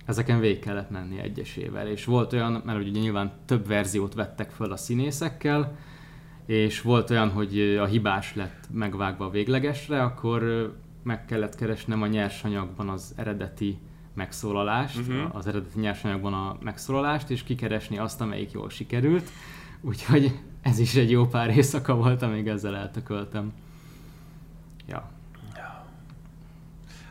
Ezeken végig kellett menni egyesével, és volt olyan, mert ugye nyilván több verziót vettek föl a színészekkel, és volt olyan, hogy a hibás lett megvágva a véglegesre, akkor meg kellett keresnem a nyersanyagban az eredeti megszólalást, uh-huh. az eredeti nyersanyagban a megszólalást, és kikeresni azt, amelyik jól sikerült. Úgyhogy ez is egy jó pár éjszaka volt, amíg ezzel eltököltem. Ja.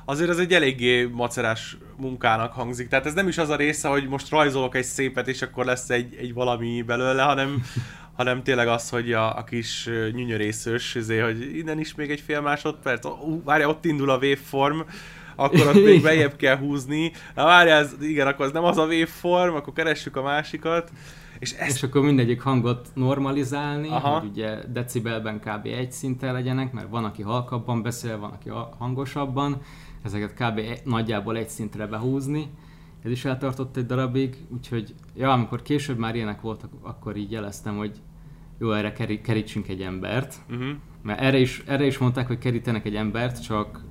Azért ez egy eléggé macerás munkának hangzik. Tehát ez nem is az a része, hogy most rajzolok egy szépet, és akkor lesz egy, egy valami belőle, hanem, hanem tényleg az, hogy a, a kis nyűnyörészős, azért, hogy innen is még egy fél másodperc, uh, várja, ott indul a waveform, akkor ott még bejebb kell húzni. Na várja, ez, igen, akkor ez nem az a waveform, akkor keressük a másikat. És, ezt... és akkor mindegyik hangot normalizálni, Aha. hogy ugye decibelben kb. egy szinten legyenek, mert van, aki halkabban beszél, van, aki hangosabban, ezeket kb. nagyjából egy szintre behúzni. Ez is eltartott egy darabig, úgyhogy ja, amikor később már ilyenek voltak, akkor így jeleztem, hogy jó, erre kerítsünk egy embert. Uh-huh. Mert erre is, erre is mondták, hogy kerítenek egy embert, csak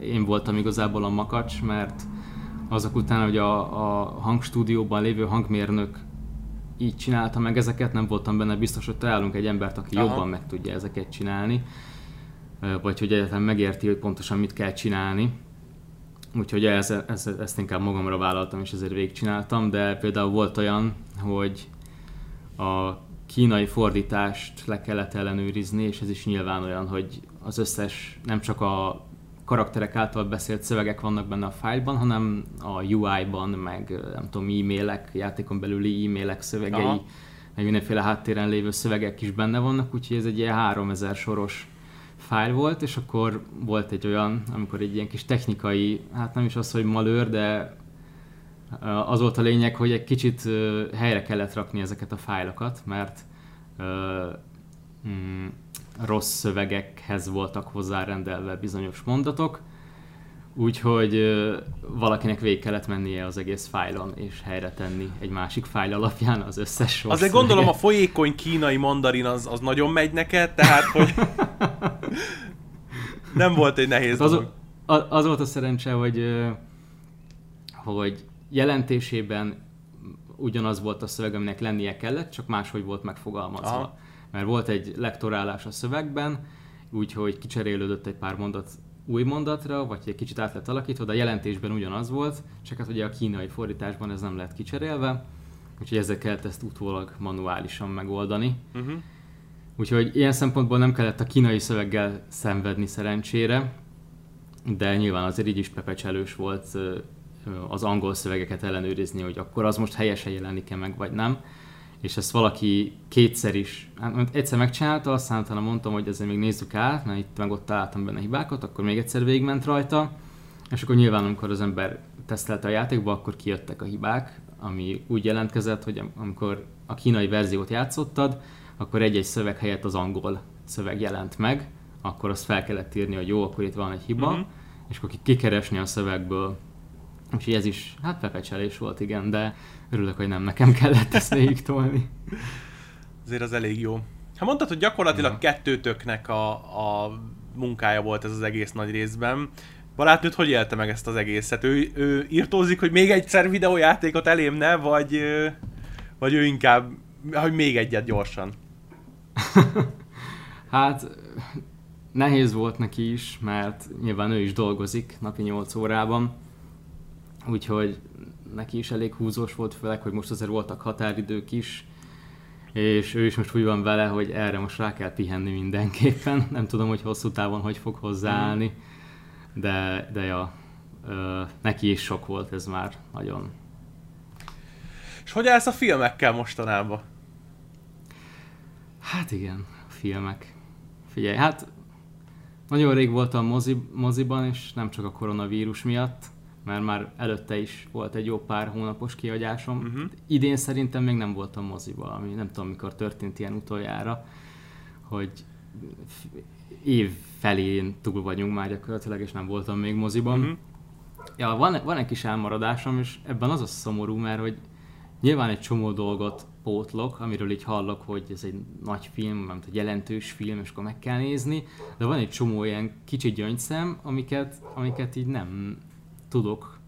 én voltam igazából a makacs, mert azok után, hogy a, a hangstúdióban lévő hangmérnök így csinálta meg ezeket, nem voltam benne biztos, hogy találunk egy embert, aki Aha. jobban meg tudja ezeket csinálni, vagy hogy egyáltalán megérti, hogy pontosan mit kell csinálni. Úgyhogy ez, ez, ezt inkább magamra vállaltam, és ezért végigcsináltam, de például volt olyan, hogy a kínai fordítást le kellett ellenőrizni, és ez is nyilván olyan, hogy az összes, nem csak a karakterek által beszélt szövegek vannak benne a fájlban, hanem a UI-ban, meg nem tudom, e-mailek, játékon belüli e-mailek szövegei, Aha. meg mindenféle háttéren lévő szövegek is benne vannak, úgyhogy ez egy ilyen 3000 soros fájl volt, és akkor volt egy olyan, amikor egy ilyen kis technikai, hát nem is az, hogy malőr, de az volt a lényeg, hogy egy kicsit helyre kellett rakni ezeket a fájlokat, mert mm, rossz szövegekhez voltak hozzárendelve bizonyos mondatok, úgyhogy valakinek végig kellett mennie az egész fájlon, és helyre tenni egy másik fájl alapján az összes rossz Azért gondolom a folyékony kínai mandarin az, az nagyon megy neked, tehát hogy nem volt egy nehéz az, az, az volt a szerencse, hogy, hogy jelentésében ugyanaz volt a szöveg, aminek lennie kellett, csak máshogy volt megfogalmazva. Aha mert volt egy lektorálás a szövegben, úgyhogy kicserélődött egy pár mondat új mondatra, vagy egy kicsit át lett alakítva, de a jelentésben ugyanaz volt, csak hát ugye a kínai fordításban ez nem lett kicserélve, úgyhogy ezzel kellett ezt utólag manuálisan megoldani. Uh-huh. Úgyhogy ilyen szempontból nem kellett a kínai szöveggel szenvedni szerencsére, de nyilván azért így is pepecselős volt az angol szövegeket ellenőrizni, hogy akkor az most helyesen jelenik-e meg, vagy nem és ezt valaki kétszer is, hát egyszer megcsinálta, aztán utána mondtam, hogy ezzel még nézzük át, mert itt meg ott találtam benne hibákat, akkor még egyszer végigment rajta, és akkor nyilván, amikor az ember tesztelte a játékba, akkor kijöttek a hibák, ami úgy jelentkezett, hogy amikor a kínai verziót játszottad, akkor egy-egy szöveg helyett az angol szöveg jelent meg, akkor azt fel kellett írni, hogy jó, akkor itt van egy hiba, mm-hmm. és akkor kikeresni a szövegből. Úgyhogy ez is, hát pepecselés volt, igen, de Örülök, hogy nem nekem kellett ezt végig tolni. Azért az elég jó. Ha mondtad, hogy gyakorlatilag ja. kettőtöknek a, a munkája volt ez az egész nagy részben, barátnőt hogy élte meg ezt az egészet? Ő, ő írtózik, hogy még egyszer videójátékot elémne, vagy, vagy ő inkább, hogy még egyet gyorsan? hát nehéz volt neki is, mert nyilván ő is dolgozik napi 8 órában, úgyhogy neki is elég húzós volt, főleg, hogy most azért voltak határidők is, és ő is most úgy van vele, hogy erre most rá kell pihenni mindenképpen. Nem tudom, hogy hosszú távon hogy fog hozzáállni, de, de ja, ö, neki is sok volt ez már nagyon. És hogy állsz a filmekkel mostanában? Hát igen, a filmek. Figyelj, hát nagyon rég voltam mozi, moziban, és nem csak a koronavírus miatt, mert már előtte is volt egy jó pár hónapos kiadásom. Uh-huh. Idén szerintem még nem voltam moziba, ami nem tudom mikor történt ilyen utoljára, hogy év felén túl vagyunk már gyakorlatilag, és nem voltam még moziban. Uh-huh. Ja, van, van egy kis elmaradásom, és ebben az a szomorú, mert hogy nyilván egy csomó dolgot pótlok, amiről így hallok, hogy ez egy nagy film, nem egy jelentős film, és akkor meg kell nézni, de van egy csomó ilyen kicsi gyöngyszem, amiket, amiket így nem, tudok,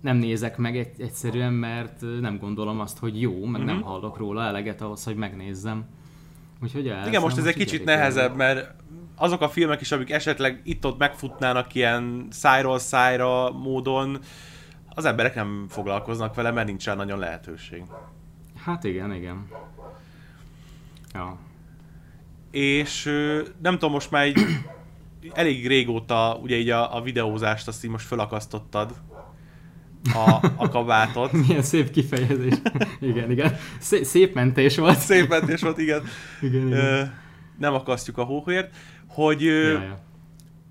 nem nézek meg egyszerűen, mert nem gondolom azt, hogy jó, meg uh-huh. nem mhm. hallok róla eleget ahhoz, hogy megnézzem. Úgyhogy el, Igen, most ez egy kicsit nehezebb, mert azok a filmek is, amik esetleg itt-ott megfutnának ilyen szájról szájra módon, az emberek nem foglalkoznak vele, mert nincs rá nagyon lehetőség. Hát igen, igen. Ja. És nem tudom, most már egy, elég régóta ugye így a, a videózást azt így most fölakasztottad a, a kabátot. Milyen szép kifejezés. igen, igen. Szép, szép mentés volt. Szép mentés volt, igen. igen, igen. Ö, nem akasztjuk a hóhért. Hogy ö, Ja, ja.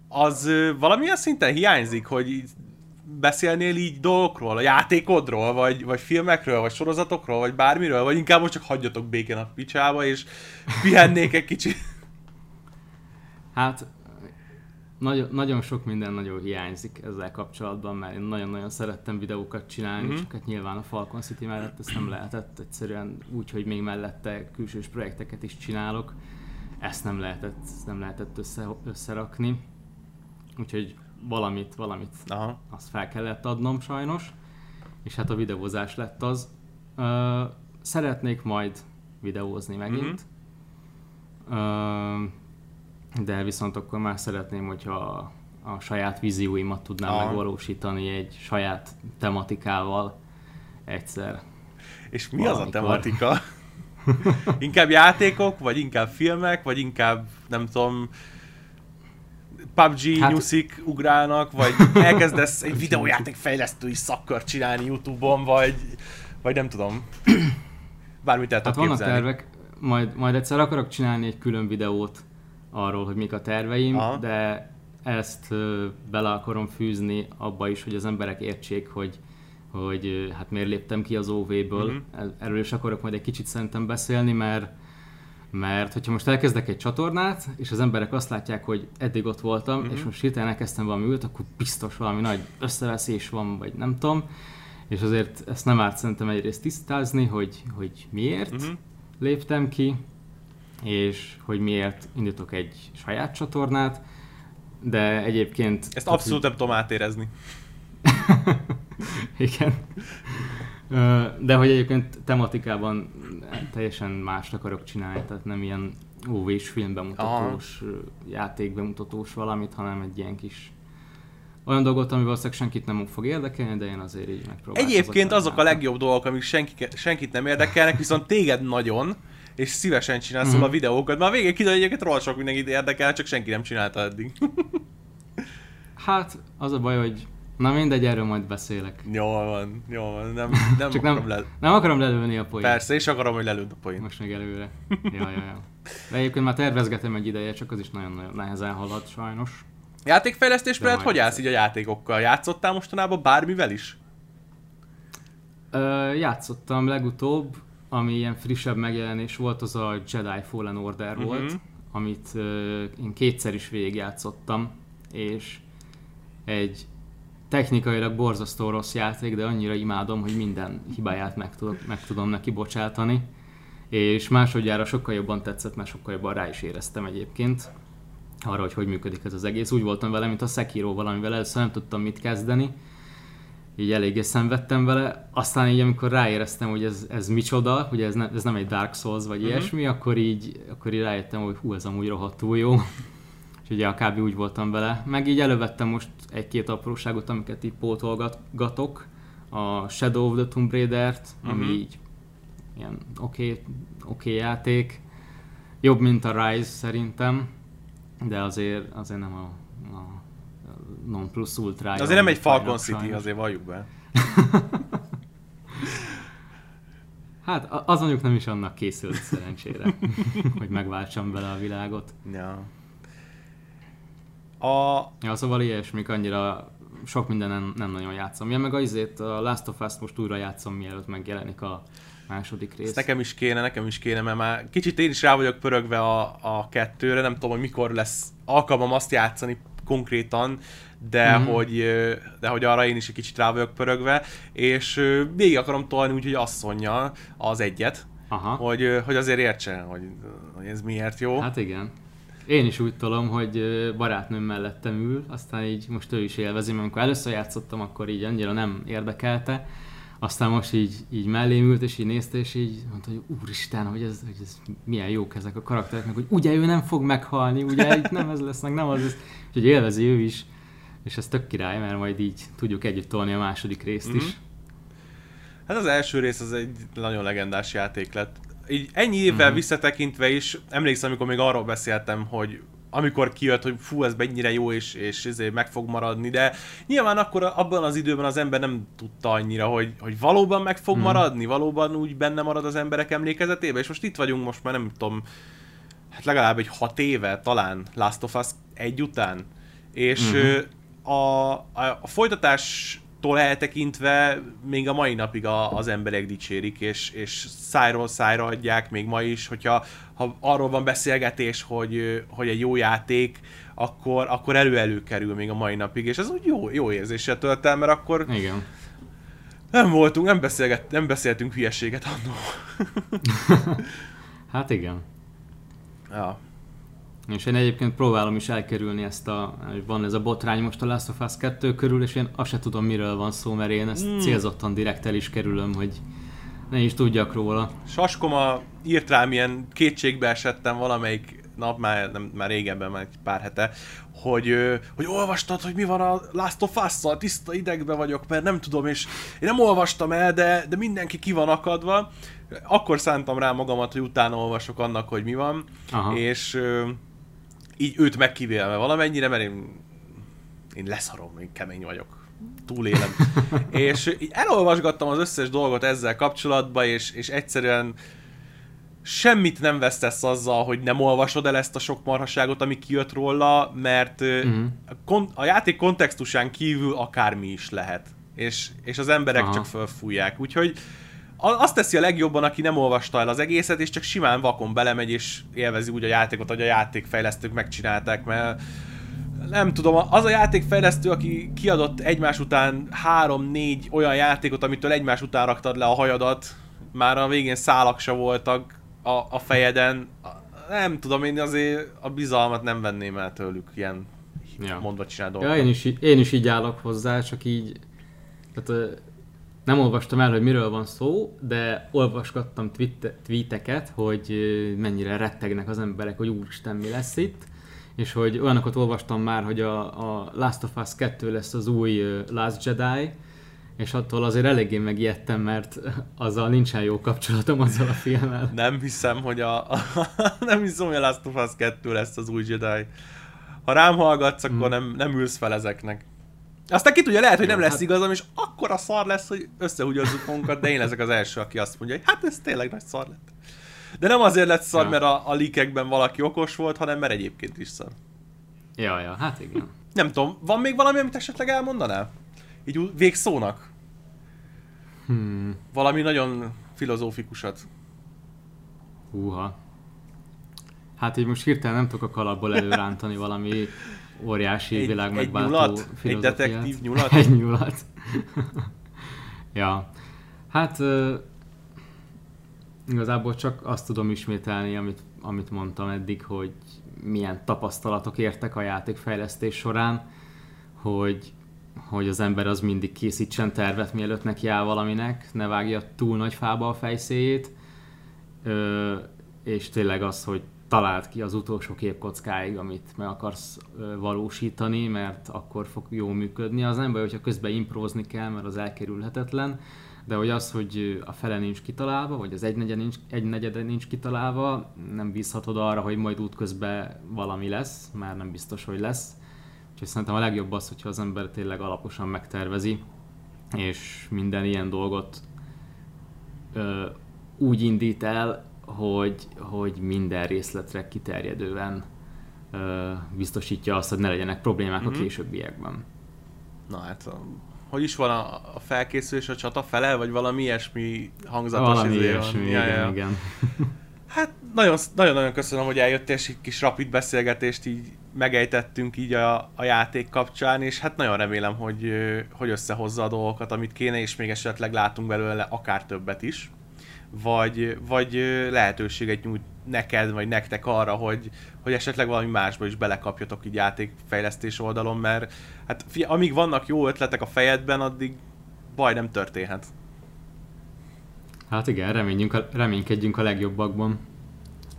az ö, valamilyen szinten hiányzik, hogy beszélnél így dolgokról, a játékodról, vagy, vagy filmekről, vagy sorozatokról, vagy bármiről, vagy inkább most csak hagyjatok békén a picsába, és pihennék egy kicsit. Hát nagyon, nagyon sok minden nagyon hiányzik ezzel kapcsolatban, mert én nagyon-nagyon szerettem videókat csinálni, Mhm. mm-hmm. csak hát nyilván a Falcon City mellett ezt nem lehetett, egyszerűen úgy, hogy még mellette külsős projekteket is csinálok, ezt nem lehetett, ezt nem lehetett össze, összerakni, úgyhogy valamit, valamit Aha. azt fel kellett adnom sajnos, és hát a videózás lett az. Ö, szeretnék majd videózni megint, Ö, de viszont akkor már szeretném, hogyha a, saját vízióimat tudnám Aha. megvalósítani egy saját tematikával egyszer. És mi az a Valamikor. tematika? inkább játékok, vagy inkább filmek, vagy inkább, nem tudom, PUBG Hát- nyuszik, ugrálnak, vagy elkezdesz egy videójáték fejlesztői szakkört csinálni Youtube-on, vagy, vagy nem tudom. Bármit el Hát vannak képzelni. tervek, majd, majd egyszer akarok csinálni egy külön videót arról, hogy mik a terveim, Aha. De ezt bele akarom fűzni abba is, hogy az emberek értsék, hogy, hogy hát miért léptem ki az OV-ből. Mhm. Uh-huh. Erről is akarok majd egy kicsit szerintem beszélni, mert mert hogyha most elkezdek egy csatornát, és az emberek azt látják, hogy eddig ott voltam, Mhm. uh-huh. és most hirtelen elkezdtem valami ült, akkor biztos valami nagy összeveszés van, vagy nem tudom. És azért ezt nem árt szerintem egyrészt tisztázni, hogy, hogy miért Mhm. uh-huh. léptem ki, és hogy miért indítok egy saját csatornát, de egyébként... Ezt tehát, abszolút nem tudom átérezni. Igen. De hogy egyébként tematikában teljesen mást akarok csinálni, tehát nem ilyen óvés filmbemutatós, ö, játékbemutatós valamit, hanem egy ilyen kis olyan dolgot, ami valószínűleg senkit nem fog érdekelni, de én azért így megpróbálom. Egyébként azok a legjobb dolgok, amik senki, senkit nem érdekelnek, viszont téged nagyon, és szívesen csinálsz mm. a videókat. Már a végén kiderül, hogy egyébként sok mindenkit érdekel, csak senki nem csinálta eddig. Hát, az a baj, hogy na mindegy, erről majd beszélek. Jól van, jól van, nem, nem Csak akarom nem, le... nem akarom lelőni a poént. Persze, és akarom, hogy lelőd a point. Most még előre. Ja, ja, ja. De egyébként már tervezgetem egy ideje, csak az is nagyon-nagyon nehezen halad sajnos. Játékfejlesztés mellett hogy állsz így a játékokkal? Játszottál mostanában bármivel is? Ö, játszottam legutóbb, ami ilyen frissebb megjelenés volt, az a Jedi Fallen Order Mhm. volt, amit ö, én kétszer is végigjátszottam, és egy technikailag borzasztó rossz játék, de annyira imádom, hogy minden hibáját meg, tudok, meg tudom neki bocsátani. És másodjára sokkal jobban tetszett, mert sokkal jobban rá is éreztem egyébként arra, hogy hogy működik ez az egész. Úgy voltam vele, mint a Sekiro valamivel, először nem tudtam mit kezdeni, így eléggé szenvedtem vele, aztán így amikor ráéreztem, hogy ez, ez micsoda, hogy ez, ne, ez nem egy Dark Souls vagy Mhm. ilyesmi, akkor így, akkor így rájöttem, hogy hú, ez amúgy rohadtul jó. És ugye kb. úgy voltam vele. Meg így elővettem most egy-két apróságot, amiket így pótolgatok. A Shadow of the Tomb Raider-t, ami Mhm. így ilyen oké okay, okay játék. Jobb, mint a Rise szerintem, de azért, azért nem a, a non plus ultra. Azért nem egy Falcon City, azért valljuk be. Hát az mondjuk nem is annak készült szerencsére, hogy megváltsam vele a világot. Ja. A... Ja, szóval ilyesmik annyira sok minden nem, nem nagyon játszom. Ja, meg azért a Last of Us most újra játszom, mielőtt megjelenik a második rész. Ezt nekem is kéne, nekem is kéne, mert már kicsit én is rá vagyok pörögve a, a kettőre, nem tudom, hogy mikor lesz alkalmam azt játszani konkrétan, de, Mhm. mm. hogy, de hogy arra én is egy kicsit rá vagyok pörögve, és végig akarom tolni úgyhogy asszonyja az egyet, Aha. hogy, hogy azért értse, hogy, hogy ez miért jó. Hát igen. Én is úgy tolom, hogy barátnőm mellettem ül, aztán így most ő is élvezi, mert amikor először játszottam, akkor így annyira nem érdekelte, aztán most így, így mellém ült, és így nézte, és így mondta, hogy úristen, hogy ez, hogy ez milyen jók ezek a karakterek, meg hogy ugye ő nem fog meghalni, ugye itt nem ez lesz, meg nem az lesz. Úgyhogy élvezi ő is, és ez tök király, mert majd így tudjuk együtt tolni a második részt mm-hmm. is. Hát az első rész az egy nagyon legendás játék lett. Így ennyi évvel mm-hmm. visszatekintve is, emlékszem, amikor még arról beszéltem, hogy amikor kijött, hogy fú, ez mennyire jó, és, és ezért meg fog maradni, de nyilván akkor abban az időben az ember nem tudta annyira, hogy, hogy valóban meg fog mm. maradni, valóban úgy benne marad az emberek emlékezetében, és most itt vagyunk most már nem tudom, hát legalább egy hat éve talán Last of Us egy után, és mm-hmm. A, a, a folytatás tól eltekintve még a mai napig a, az emberek dicsérik, és, és szájról szájra adják még ma is, hogyha ha arról van beszélgetés, hogy, hogy egy jó játék, akkor, akkor elő-elő kerül még a mai napig, és ez úgy jó, jó érzéssel tölt el, mert akkor Igen. nem voltunk, nem, beszélget, nem beszéltünk hülyeséget annó. hát igen. Ja. És én egyébként próbálom is elkerülni ezt a, van ez a botrány most a Last of Us 2 körül, és én azt se tudom miről van szó, mert én ezt mm. célzottan direkt el is kerülöm, hogy ne is tudjak róla. Saskoma írt rám ilyen kétségbe esettem valamelyik nap, már, nem, már régebben, már egy pár hete, hogy, hogy olvastad, hogy mi van a Last of us tiszta idegbe vagyok, mert nem tudom, és én nem olvastam el, de, de mindenki ki van akadva. Akkor szántam rá magamat, hogy utána olvasok annak, hogy mi van, Aha. és így őt megkívélve valamennyire, mert én, én leszarom, én kemény vagyok. Túlélem. és így elolvasgattam az összes dolgot ezzel kapcsolatban, és, és egyszerűen semmit nem vesztesz azzal, hogy nem olvasod el ezt a sok marhaságot, ami kijött róla, mert uh-huh. a, a játék kontextusán kívül akármi is lehet. És, és az emberek Aha. csak fölfújják. Úgyhogy azt teszi a legjobban, aki nem olvasta el az egészet, és csak simán vakon belemegy, és élvezi úgy a játékot, hogy a játékfejlesztők megcsinálták, mert nem tudom, az a játékfejlesztő, aki kiadott egymás után három-négy olyan játékot, amitől egymás után raktad le a hajadat, már a végén szálak se voltak a, a fejeden, nem tudom, én azért a bizalmat nem venném el tőlük ilyen ja. mondva csinál dolgokat. Ja, én is, én is így állok hozzá, csak így tehát, nem olvastam el, hogy miről van szó, de olvasgattam tweet- tweeteket, hogy mennyire rettegnek az emberek, hogy úristen, mi lesz itt, és hogy olyanokat olvastam már, hogy a, a Last of Us 2 lesz az új Last Jedi, és attól azért eléggé megijedtem, mert azzal nincsen jó kapcsolatom azzal a filmmel. Nem hiszem, hogy a, a nem hiszem, hogy a Last of Us 2 lesz az új Jedi. Ha rám hallgatsz, akkor hmm. nem, nem ülsz fel ezeknek. Aztán ki tudja, lehet, hogy nem lesz hát... igazam, és akkor a szar lesz, hogy összehugyozzuk magunkat, de én leszek az első, aki azt mondja, hogy hát ez tényleg nagy szar lett. De nem azért lett szar, ja. mert a, a leakekben valaki okos volt, hanem mert egyébként is szar. Ja, ja, hát igen. Nem tudom, van még valami, amit esetleg elmondanál? Így végszónak? Hmm. Valami nagyon filozófikusat. Húha. Hát így most hirtelen nem tudok a kalapból előrántani valami óriási egy, világ egy nyulat? Egy detektív nyulat? egy nyulat. ja. Hát uh, igazából csak azt tudom ismételni, amit, amit mondtam eddig, hogy milyen tapasztalatok értek a játékfejlesztés során, hogy, hogy az ember az mindig készítsen tervet, mielőtt neki áll valaminek, ne vágja túl nagy fába a fejszéjét, ö, és tényleg az, hogy talált ki az utolsó képkockáig, amit meg akarsz valósítani, mert akkor fog jó működni. Az nem baj, hogyha közben improzni kell, mert az elkerülhetetlen, de hogy az, hogy a fele nincs kitalálva, vagy az egynegyed nincs, egynegyede nincs kitalálva, nem bízhatod arra, hogy majd útközben valami lesz, már nem biztos, hogy lesz. Úgyhogy szerintem a legjobb az, hogyha az ember tényleg alaposan megtervezi, és minden ilyen dolgot ö, úgy indít el, hogy, hogy minden részletre kiterjedően ö, biztosítja azt, hogy ne legyenek problémák mm-hmm. a mhm. későbbiekben. Na hát, hogy is van a, a felkészülés a csata fele, vagy valami ilyesmi hangzatos Valami izé ilyesmi, igen, ja. igen. Hát nagyon-nagyon köszönöm, hogy eljöttél, és egy kis rapid beszélgetést így megejtettünk így a, a játék kapcsán, és hát nagyon remélem, hogy, hogy összehozza a dolgokat, amit kéne, és még esetleg látunk belőle akár többet is vagy, vagy lehetőséget nyújt neked, vagy nektek arra, hogy, hogy esetleg valami másba is belekapjatok így játékfejlesztés oldalon, mert hát fia, amíg vannak jó ötletek a fejedben, addig baj nem történhet. Hát igen, reményünk reménykedjünk a legjobbakban.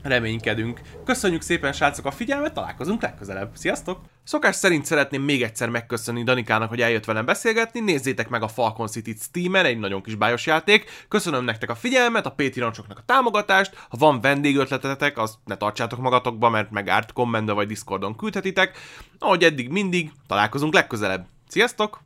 Reménykedünk. Köszönjük szépen, srácok, a figyelmet, találkozunk legközelebb. Sziasztok! Szokás szerint szeretném még egyszer megköszönni Danikának, hogy eljött velem beszélgetni. Nézzétek meg a Falcon City Steamer, egy nagyon kis bájos játék. Köszönöm nektek a figyelmet, a Patreoncsoknak a támogatást. Ha van vendégötletetek, azt ne tartsátok magatokba, mert meg árt kommentbe vagy Discordon küldhetitek. Ahogy eddig mindig, találkozunk legközelebb. Sziasztok!